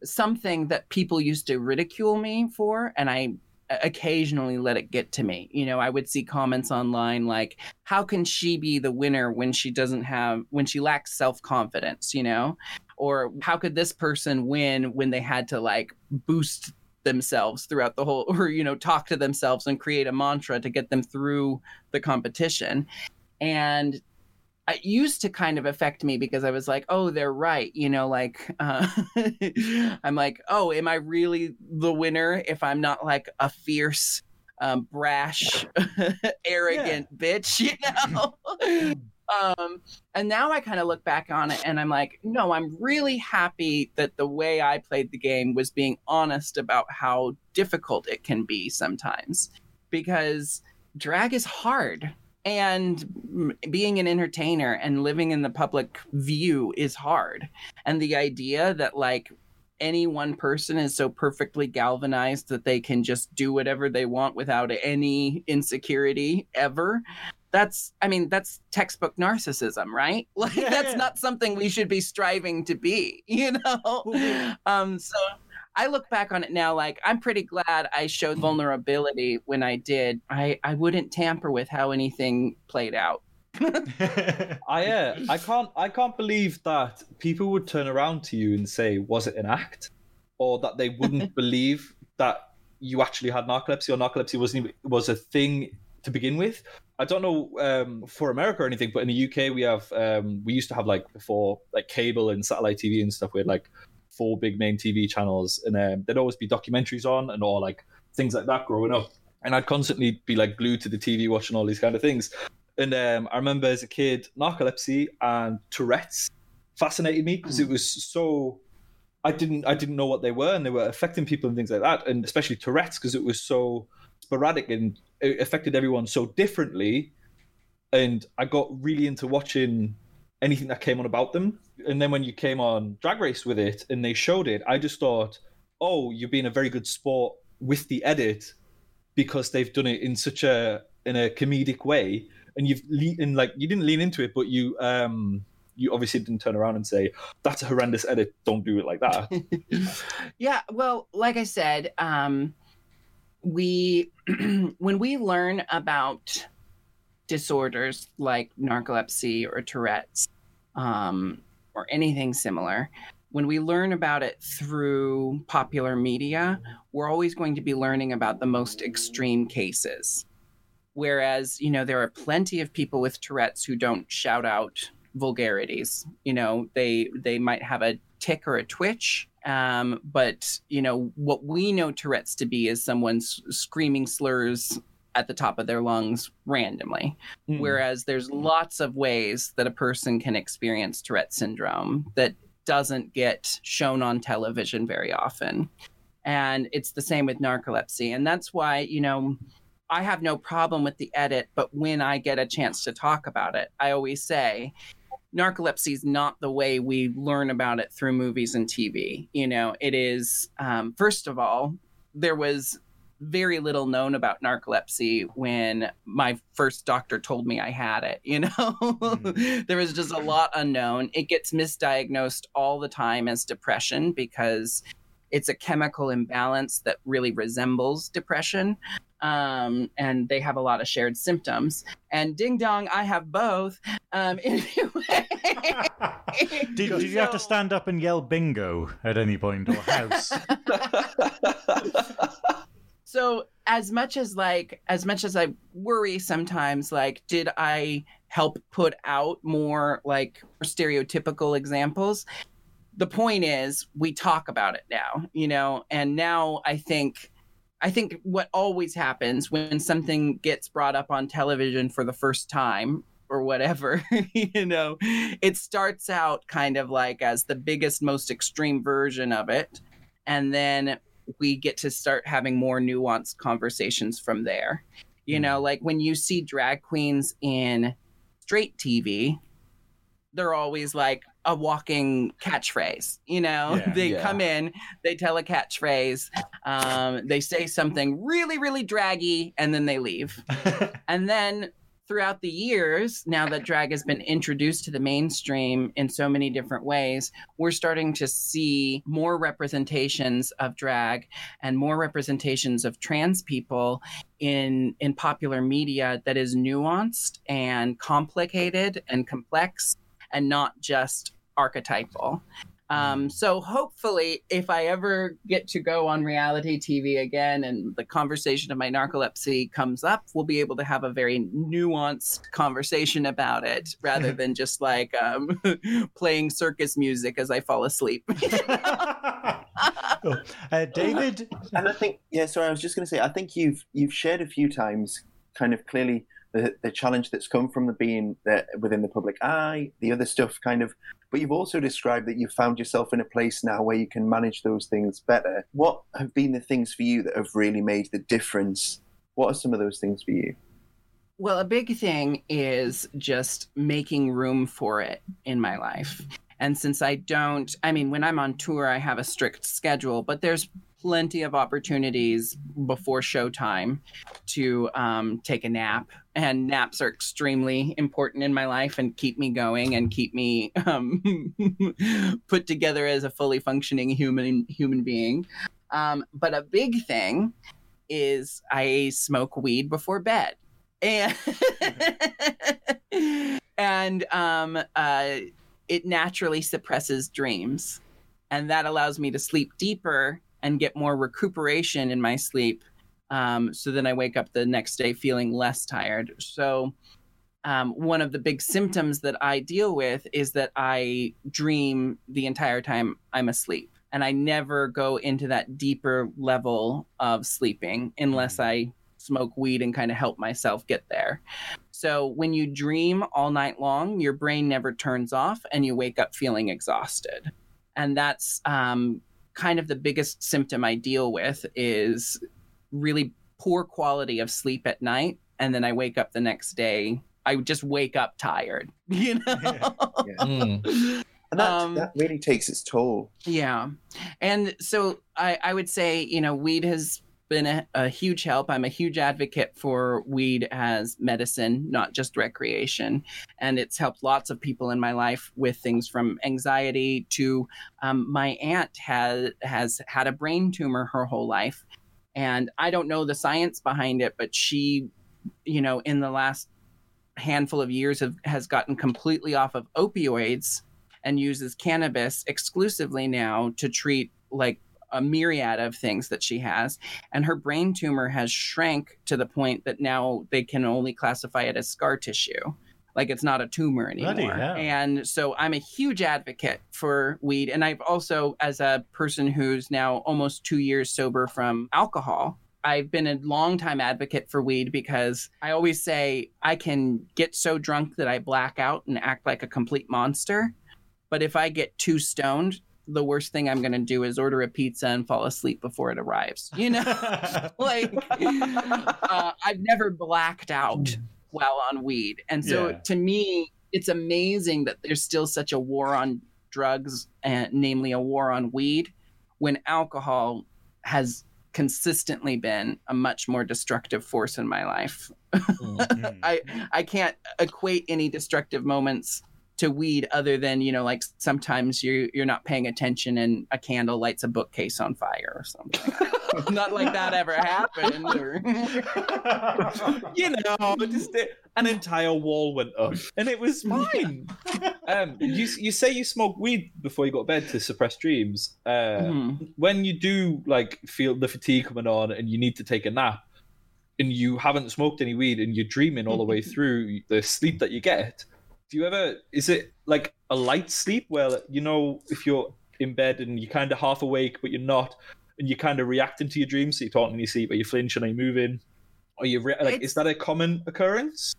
something that people used to ridicule me for and i uh, occasionally let it get to me. You know i would see comments online like how can she be the winner when she doesn't have when she lacks self-confidence? You know? Or how could this person win when they had to like boost themselves throughout the whole or you know talk to themselves and create a mantra to get them through the competition. And it used to kind of affect me because I was like, oh, they're right. You know, like, uh, I'm like, oh, am I really the winner if I'm not like a fierce, um, brash, arrogant bitch, you know? um, and now I kind of look back on it and I'm like, no, I'm really happy that the way I played the game was being honest about how difficult it can be sometimes because drag is hard and being an entertainer and living in the public view is hard. And the idea that like any one person is so perfectly galvanized that they can just do whatever they want without any insecurity ever that's i mean that's textbook narcissism right? Like Yeah, that's yeah. not something we should be striving to be you know? Um so i look back on it now like i'm pretty glad i showed vulnerability when i did i i wouldn't tamper with how anything played out I uh, I can't I can't believe that people would turn around to you and say, "Was it an act?" or that they wouldn't believe that you actually had narcolepsy or narcolepsy wasn't even, was a thing to begin with. I don't know um, for America or anything, but in the UK we have um, we used to have like before like cable and satellite TV and stuff. We had like four big main TV channels, and um, there'd always be documentaries on and all like things like that growing up. And I'd constantly be like glued to the TV watching all these kind of things. And um, I remember as a kid, narcolepsy and Tourette's fascinated me because it was so. I didn't I didn't know what they were and they were affecting people and things like that, and especially Tourette's because it was so sporadic and it affected everyone so differently. And I got really into watching anything that came on about them. And then when you came on Drag Race with it and they showed it, I just thought, oh, you've been a very good sport with the edit because they've done it in such a in a comedic way. And you've le- and like you didn't lean into it but you um you obviously didn't turn around and say that's a horrendous edit. Don't do it like that. Yeah well like i said um we when we learn about disorders like narcolepsy or tourette's um, or anything similar. When we learn about it through popular media we're always going to be learning about the most extreme cases. Whereas you know there are plenty of people with tourette's who don't shout out vulgarities. You know they they might have a tick or a twitch um, but you know what we know tourette's to be is someone s- screaming slurs at the top of their lungs randomly Hmm. whereas there's lots of ways that a person can experience tourette syndrome that doesn't get shown on television very often and it's the same with narcolepsy and that's why you know I have no problem with the edit, but when I get a chance to talk about it, I always say narcolepsy is not the way we learn about it through movies and TV. You know, it is, um, first of all, there was very little known about narcolepsy when my first doctor told me I had it. You know, there was just a lot unknown. It gets misdiagnosed all the time as depression because it's a chemical imbalance that really resembles depression um, and they have a lot of shared symptoms. And ding dong, I have both. Um, anyway. did, did you have to stand up and yell bingo at any point or house? so as much as like as much as i worry sometimes like did i help put out more like stereotypical examples? The point is we talk about it now you know? And now i think i think what always happens when something gets brought up on television for the first time or whatever you know it starts out kind of like as the biggest most extreme version of it. And then we get to start having more nuanced conversations from there. You know, like when you see drag queens in straight TV, they're always like a walking catchphrase. You know, Yeah. they Yeah. come in, they tell a catchphrase, um, they say something really, really draggy, and then they leave. And then throughout the years, now that drag has been introduced to the mainstream in so many different ways, we're starting to see more representations of drag and more representations of trans people in in popular media that is nuanced and complicated and complex and not just archetypal. Um, so hopefully, if I ever get to go on reality TV again and the conversation of my narcolepsy comes up, we'll be able to have a very nuanced conversation about it rather than just like um, playing circus music as I fall asleep. Cool. uh, David, And I think, yeah. Sorry, I was just going to say, I think you've you've shared a few times, kind of clearly the, the challenge that's come from the being that within the public eye, the other stuff kind of. But you've also described that you've found yourself in a place now where you can manage those things better. What have been the things for you that have really made the difference? What are some of those things for you? Well, a big thing is just making room for it in my life. And since I don't, I mean, when I'm on tour, I have a strict schedule, but there's plenty of opportunities before showtime to um, take a nap. And naps are extremely important in my life and keep me going and keep me um, put together as a fully functioning human human being. Um, but a big thing is I smoke weed before bed and and um, uh, it naturally suppresses dreams, and that allows me to sleep deeper and get more recuperation in my sleep. Um, so then I wake up the next day feeling less tired. So um, one of the big symptoms that I deal with is that I dream the entire time I'm asleep. And I never go into that deeper level of sleeping unless I smoke weed and kind of help myself get there. So when you dream all night long, your brain never turns off and you wake up feeling exhausted. And that's um, kind of the biggest symptom I deal with is really poor quality of sleep at night. And then I wake up the next day. I just wake up tired, you know? Yeah, yeah. Mm. And that, Um, that really takes its toll. Yeah. And so I, I would say, you know, weed has been a, a huge help. I'm a huge advocate for weed as medicine, not just recreation. And it's helped lots of people in my life with things from anxiety to um, my aunt has, has had a brain tumor her whole life. And I don't know the science behind it, but she, you know, in the last handful of years have, has gotten completely off of opioids and uses cannabis exclusively now to treat like a myriad of things that she has and her brain tumor has shrank to the point that now they can only classify it as scar tissue like it's not a tumor Bloody anymore and so i'm a huge advocate for weed and i've also as a person who's now almost 2 years sober from alcohol I've been a long time advocate for weed because I always say I can get so drunk that I black out and act like a complete monster. But if I get too stoned, the worst thing I'm going to do is order a pizza and fall asleep before it arrives. You know, like uh, I've never blacked out while on weed. And so Yeah. to me, it's amazing that there's still such a war on drugs, and namely a war on weed, when alcohol has consistently been a much more destructive force in my life. Mm. I I can't equate any destructive moments to weed other than you know like sometimes you you're not paying attention and a candle lights a bookcase on fire or something. not like that ever happened. Or... you know, just an entire wall went up, and it was fine. um, you you say you smoke weed before you go to bed to suppress dreams. Uh, Mhm. When you do like feel the fatigue coming on, and you need to take a nap, and you haven't smoked any weed, and you're dreaming all the way through the sleep that you get. Do you ever? Is it like a light sleep where you know if you're in bed and you're kind of half awake but you're not, and you're kind of reacting to your dreams, so you're talking in your sleep, are you flinching, are you moving? Are you re- like? It's- Is that a common occurrence?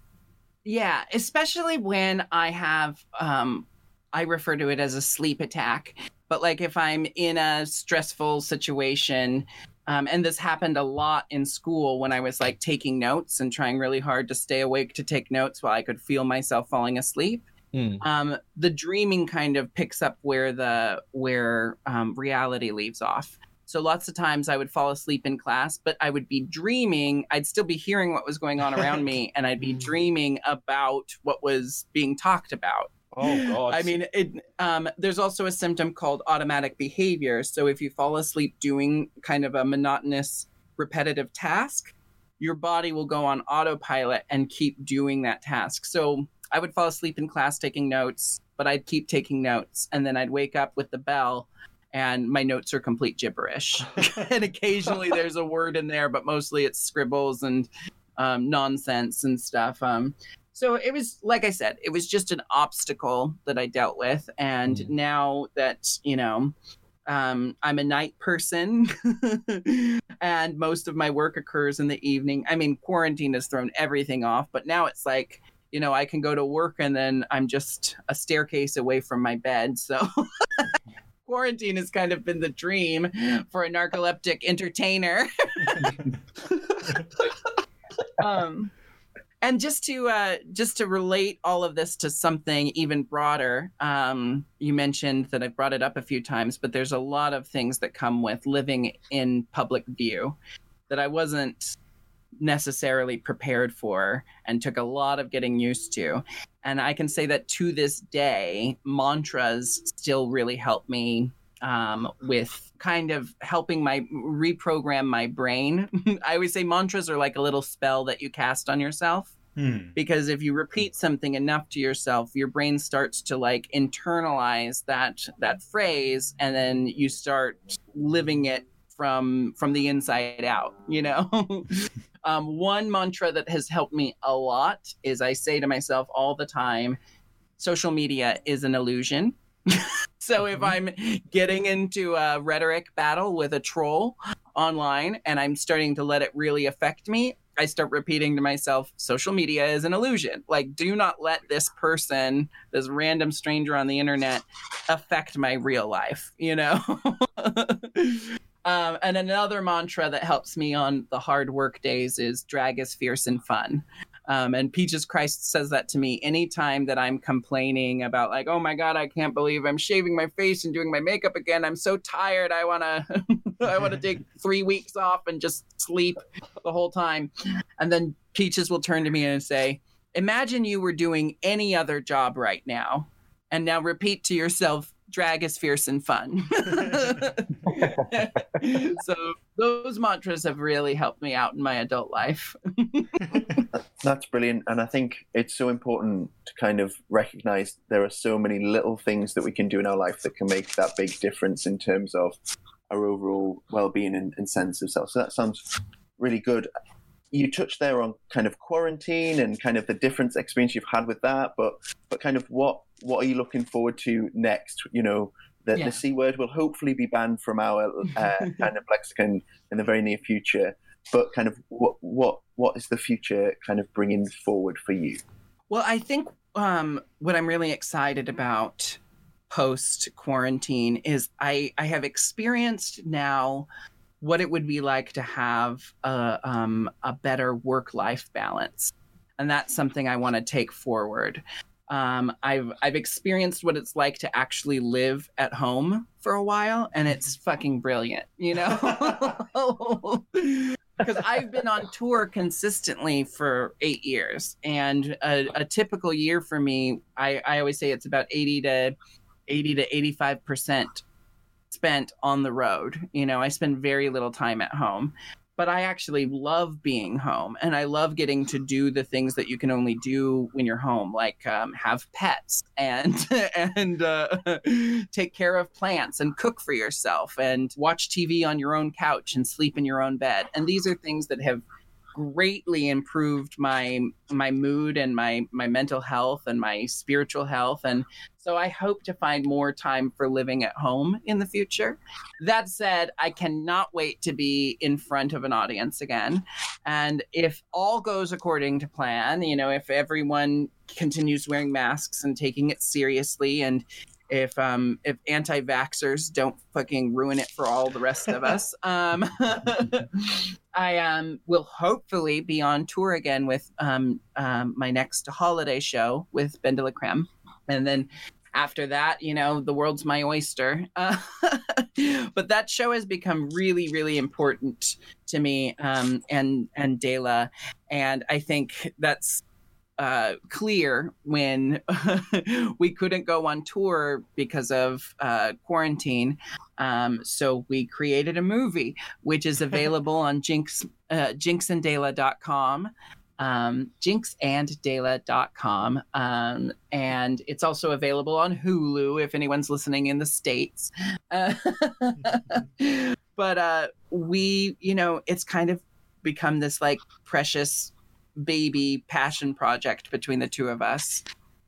Yeah, especially when I have um I refer to it as a sleep attack. But like if I'm in a stressful situation, um, and this happened a lot in school when I was like taking notes and trying really hard to stay awake to take notes while I could feel myself falling asleep. Hmm. Um, the dreaming kind of picks up where the where um, reality leaves off. So lots of times I would fall asleep in class, but I would be dreaming. I'd still be hearing what was going on around me, and I'd be dreaming about what was being talked about. Oh God! I mean, it, um, there's also a symptom called automatic behavior. So if you fall asleep doing kind of a monotonous, repetitive task, your body will go on autopilot and keep doing that task. So I would fall asleep in class taking notes, but I'd keep taking notes, and then I'd wake up with the bell. And my notes are complete gibberish. and occasionally there's a word in there, but mostly it's scribbles and um, nonsense and stuff. Um, so it was like i said it was just an obstacle that i dealt with and Mm. now that you know um, I'm a night person, and most of my work occurs in the evening. I mean, quarantine has thrown everything off, but now it's like, you know, I can go to work and then I'm just a staircase away from my bed. So quarantine has kind of been the dream for a narcoleptic entertainer. um, and just to uh, just to relate all of this to something even broader, um, you mentioned that I've brought it up a few times, but there's a lot of things that come with living in public view that I wasn't necessarily prepared for and took a lot of getting used to. And I can say that to this day, mantras still really help me um, with kind of helping my reprogram my brain. I always say mantras are like a little spell that you cast on yourself. Hmm. Because if you repeat something enough to yourself, your brain starts to like internalize that that phrase, and then you start living it from from the inside out. You know, um, one mantra that has helped me a lot is I say to myself all the time, "Social media is an illusion." so if I'm getting into a rhetoric battle with a troll online and I'm starting to let it really affect me, I start repeating to myself, social media is an illusion. Like, do not let this person, this random stranger on the internet, affect my real life, you know? um, and another mantra that helps me on the hard work days is drag is fierce and fun. Um, and Peaches Christ says that to me anytime that I'm complaining about, like, oh my God, I can't believe I'm shaving my face and doing my makeup again. I'm so tired. I want to, I want to take three weeks off and just sleep the whole time. And then Peaches will turn to me and say, imagine you were doing any other job right now. And now repeat to yourself, drag is fierce and fun. so those mantras have really helped me out in my adult life. That's brilliant. And I think it's so important to kind of recognize there are so many little things that we can do in our life that can make that big difference in terms of our overall well being and, and sense of self. So that sounds really good. You touched there on kind of quarantine and kind of the different experience you've had with that, but but kind of what what are you looking forward to next? You know, the, Yeah. the c word will hopefully be banned from our uh, kind of lexicon in the very near future. But kind of what what what is the future kind of bringing forward for you? Well, I think um, what I'm really excited about post quarantine is I, I have experienced now what it would be like to have a, um, a better work life balance. And that's something I want to take forward. Um, I've I've experienced what it's like to actually live at home for a while, and it's fucking brilliant, you know. because I've been on tour consistently for eight years, and a, a typical year for me, I, I always say it's about eighty to eighty to eighty five percent spent on the road. You know, I spend very little time at home, but I actually love being home, and I love getting to do the things that you can only do when you're home, like um, have pets and and uh, take care of plants and cook for yourself and watch TV on your own couch and sleep in your own bed. And these are things that have greatly improved my my mood and my my mental health and my spiritual health and so I hope to find more time for living at home in the future. That said, I cannot wait to be in front of an audience again. And if all goes according to plan, you know, if everyone continues wearing masks and taking it seriously and if um if anti-vaxxers don't fucking ruin it for all the rest of us um i um will hopefully be on tour again with um, um my next holiday show with BenDeLaCreme and then after that you know the world's my oyster. Uh, but that show has become really really important to me um and and DeLa and i think that's uh, clear when we couldn't go on tour because of uh, quarantine. Um, so we created a movie, which is available on Jinkx, uh, jinkxanddela.com. Um, jinkxanddela.com. Um, and it's also available on Hulu if anyone's listening in the States. Uh, but uh, we, you know, it's kind of become this like precious baby passion project between the two of us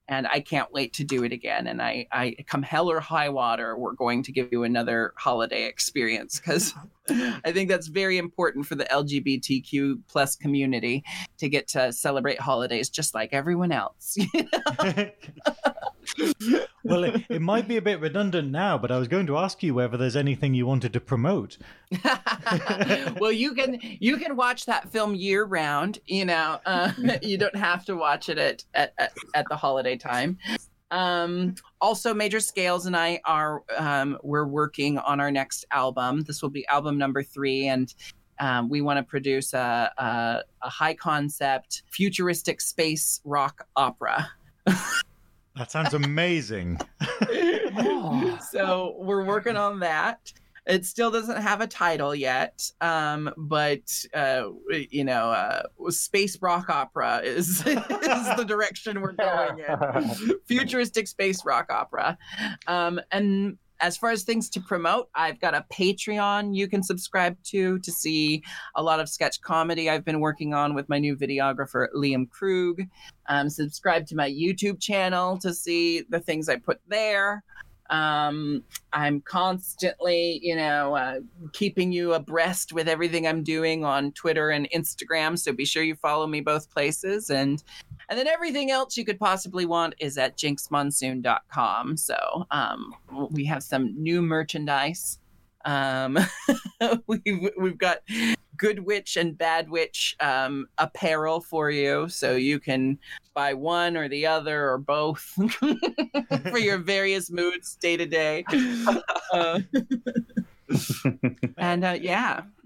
and I can't wait to do it again. And I, I come hell or high water, we're going to give you another holiday experience because I think that's very important for the LGBTQ plus community to get to celebrate holidays just like everyone else. well, it, it might be a bit redundant now, but I was going to ask you whether there's anything you wanted to promote. well, you can you can watch that film year round. You know, uh, you don't have to watch it at at, at, at the holiday time. Um, also, Major Scales and I are um, we're working on our next album. This will be album number three, and um, we want to produce a, a, a high concept futuristic space rock opera. That sounds amazing. so we're working on that. It still doesn't have a title yet, um, but uh, you know, uh, space rock opera is is the direction we're going in. Futuristic space rock opera, um, and as far as things to promote, I've got a Patreon you can subscribe to to see a lot of sketch comedy I've been working on with my new videographer, Liam Krug. Um, subscribe to my YouTube channel to see the things I put there. Um, I'm constantly, you know, uh, keeping you abreast with everything I'm doing on Twitter and Instagram. So be sure you follow me both places. And and then everything else you could possibly want is at jinkxmonsoon.com. So um, we have some new merchandise. Um, we've, we've got good witch and bad witch um, apparel for you. So you can buy one or the other or both for your various moods day to day. And uh, yeah.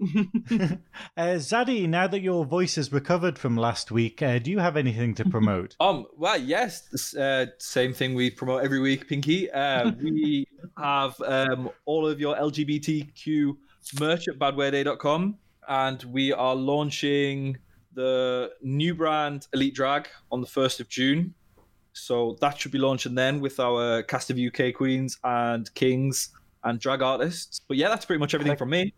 uh, Zaddy, now that your voice has recovered from last week, uh, do you have anything to promote? Um, well, yes, uh, same thing we promote every week, Pinky. Uh, we have um, all of your LGBTQ merch at badwearday.com, and we are launching the new brand Elite Drag on the 1st of June. So that should be launching then with our cast of UK queens and kings and drag artists. But yeah, that's pretty much everything from me.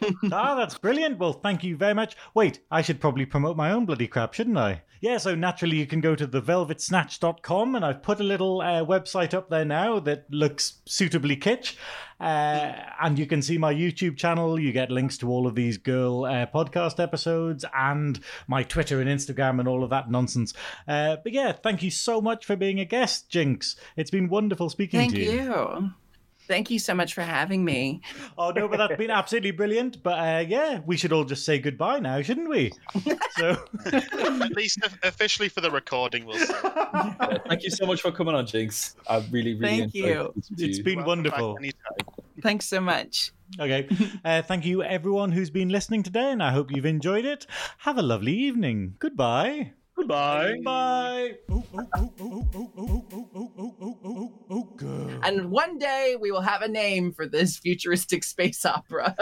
ah, that's brilliant. Well, thank you very much. Wait, I should probably promote my own bloody crap, shouldn't I? Yeah, so naturally you can go to thevelvetsnatch.com and I've put a little uh, website up there now that looks suitably kitsch. Uh, and you can see my YouTube channel. You get links to all of these girl uh, podcast episodes and my Twitter and Instagram and all of that nonsense. Uh, but yeah, thank you so much for being a guest, Jinkx. It's been wonderful speaking Thank to you. you. Thank you so much for having me. Oh no, but that's been absolutely brilliant. But uh, yeah, we should all just say goodbye now, shouldn't we? So At least officially for the recording, we'll say. Yeah, thank you so much for coming on, Jinkx. I really, really Thank you. listening to it's you. been Welcome wonderful. Thanks so much. Okay. Uh, thank you, everyone who's been listening today, and I hope you've enjoyed it. Have a lovely evening. Goodbye. Goodbye. Bye. And one day we will have a name for this futuristic space opera.